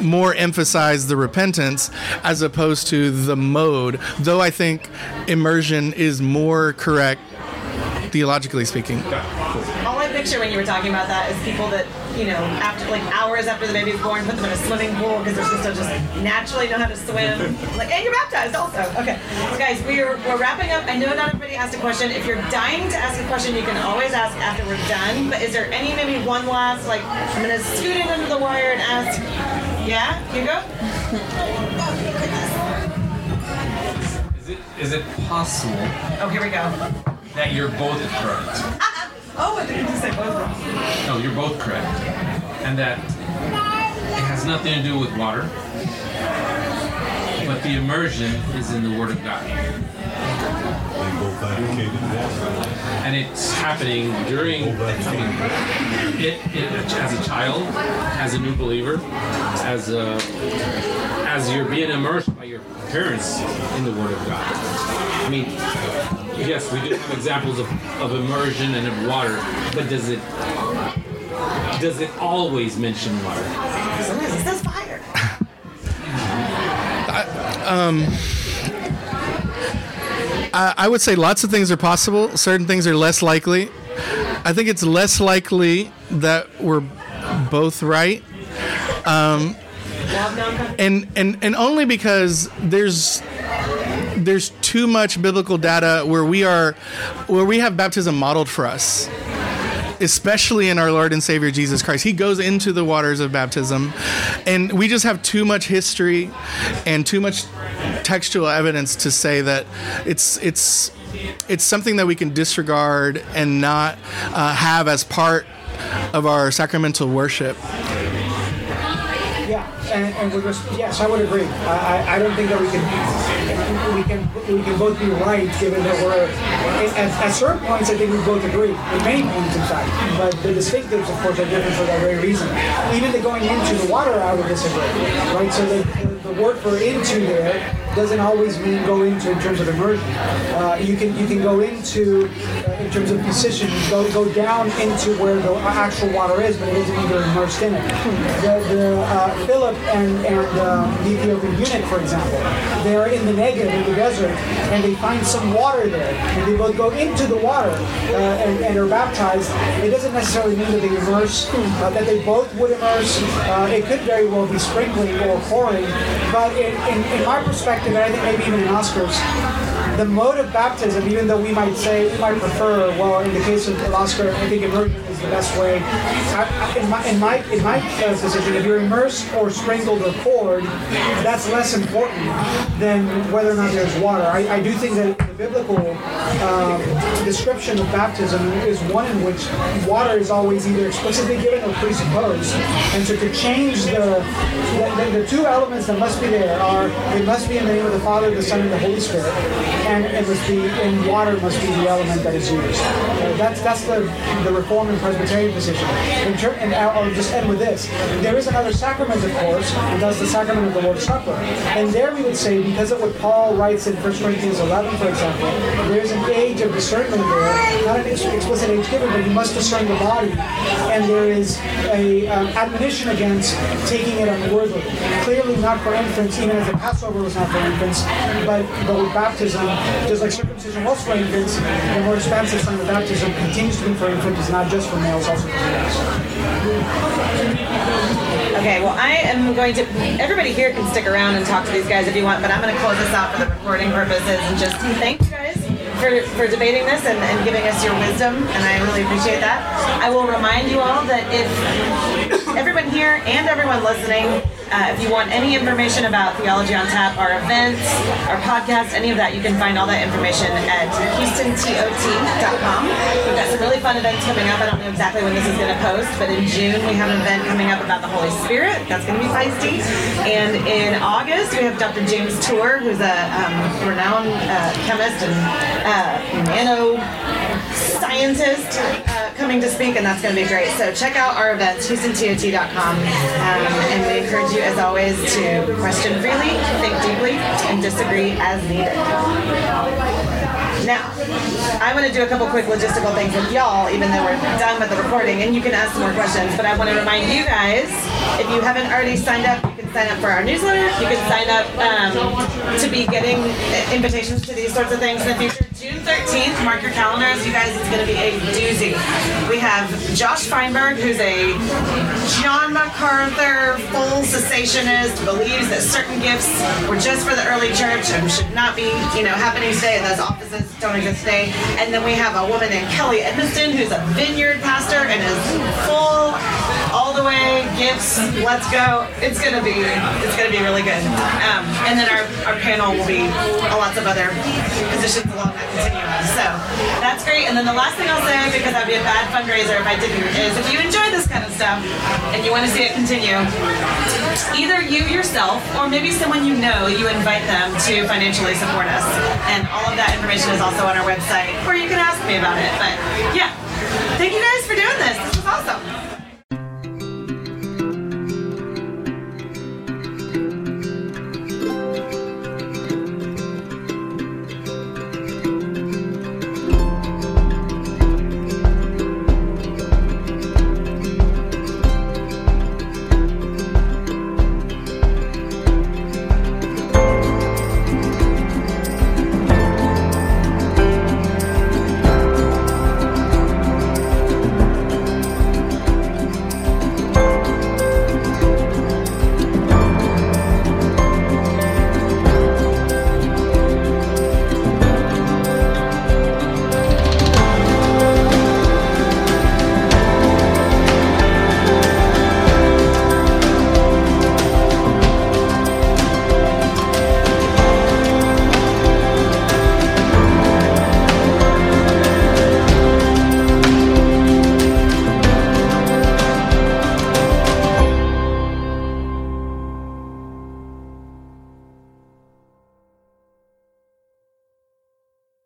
more emphasize the repentance as opposed to the mode, though I think immersion is more correct theologically speaking. All I picture when you were talking about that is people that, you know, after like hours after the baby's born, put them in a swimming pool because they're supposed to just naturally know how to swim. Like, and you're baptized also. Okay, so guys, we're we're wrapping up. I know not everybody asked a question. If you're dying to ask a question, you can always ask after we're done. But is there any maybe one last like I'm gonna scoot in under the wire and ask? Yeah, Hugo. Is it, is it possible Oh, here we go. that you're both correct? Oh, I didn't say both wrong. No, you're both correct. And that it has nothing to do with water, but the immersion is in the Word of God. And it's happening during it, it as a child, as a new believer, as a, as you're being immersed by your parents in the Word of God. I mean, yes, we do have examples of, of immersion and of water, but does it does it always mention water? Sometimes it says fire. I, um I would say lots of things are possible. Certain things are less likely. I think it's less likely that we're both right. Um, and and and only because there's there's too much biblical data where we are where we have baptism modeled for us especially in our Lord and Savior Jesus Christ. He goes into the waters of baptism, and we just have too much history and too much textual evidence to say that it's it's it's something that we can disregard and not uh, have as part of our sacramental worship. And, and we're just yes, I would agree. I, I, I don't think that we can we can we can both be right given that we're at, at certain points. I think we both agree. At many points, in fact, but the distinctives, of course, are different for that very reason. Even the going into the water, I would disagree. Right. So the, the, the word for into there doesn't always mean go into in terms of immersion. Uh, you can you can go into uh, in terms of position, go go down into where the actual water is, but it mean you're immersed in it. The, the uh, Philip and and um, the Ethiopian eunuch, for example, they're in the Negev in the desert, and they find some water there, and they both go into the water uh, and, and are baptized. It doesn't necessarily mean that they immerse, uh, that they both would immerse. Uh, it could very well be sprinkling or pouring, but in, in, in my perspective, and I think maybe even in Oscar's, the mode of baptism, even though we might say we might prefer, well, in the case of Oscar, I think immersion is the best way. I, I, in my in my in my uh, position, if you're immersed or sprinkled or poured, that's less important than whether or not there's water. I, I do think that the biblical um, description of baptism is one in which water is always either explicitly given or presupposed, and so to change the the, the, two elements that must be there are it must be in the name of the Father, the Son, and the Holy Spirit and it must be in water must be the element that is used. Uh, that's that's the the Reformed and Presbyterian position. Ter- and I'll, just end with this. There is another sacrament, of course, and that's the sacrament of the Lord's Supper. And there we would say, because of what Paul writes in 1 Corinthians 11, for example, there's an age of discernment there, not an ex- explicit age given, but you must discern the body. And there is a um, admonition against taking it unworthily. Clearly not for infants, even as the Passover was not for infants, but, but with baptism, just like circumcision was for infants, the more expansive sign of baptism continues to be for infants, it's not just for males, also for females. Okay, well, I am going to. Everybody here can stick around and talk to these guys if you want, but I'm going to close this out for the recording purposes and just thank you guys for, for debating this and, and giving us your wisdom, and I really appreciate that. I will remind you all that if everyone here and everyone listening, uh, if you want any information about Theology on Tap, our events, our podcast, any of that, you can find all that information at houstontot.com. We've got some really fun events coming up. I don't know exactly when this is going to post, but in June we have an event coming up about the Holy Spirit. That's going to be feisty. And in August we have Dr. James Tour, who's a um, renowned uh, chemist and uh, nano scientist coming to speak, and that's going to be great. So check out our events, HoustonTOT.com, um, and we encourage you, as always, to question freely, think deeply, and disagree as needed. Now, I'm going to do a couple quick logistical things with y'all, even though we're done with the recording, and you can ask some more questions. But I want to remind you guys, if you haven't already signed up, sign up for our newsletter. You can sign up um, to be getting invitations to these sorts of things in the future. June 13th, mark your calendars, you guys. It's going to be a doozy. We have Josh Feinberg, who's a John MacArthur full cessationist, believes that certain gifts were just for the early church and should not be, you know, happening today. Those offices don't exist today. And then we have a woman named Kelly Edmiston, who's a vineyard pastor and is full the way, gifts, let's go. It's gonna be it's gonna be really good. Um, and then our, our panel will be lots of other positions along that continuum. So that's great. And then the last thing I'll say, because I'd be a bad fundraiser if I didn't, is if you enjoy this kind of stuff and you want to see it continue, either you yourself or maybe someone you know, you invite them to financially support us. And all of that information is also on our website, or you can ask me about it. But yeah. Thank you guys for doing this. This was awesome.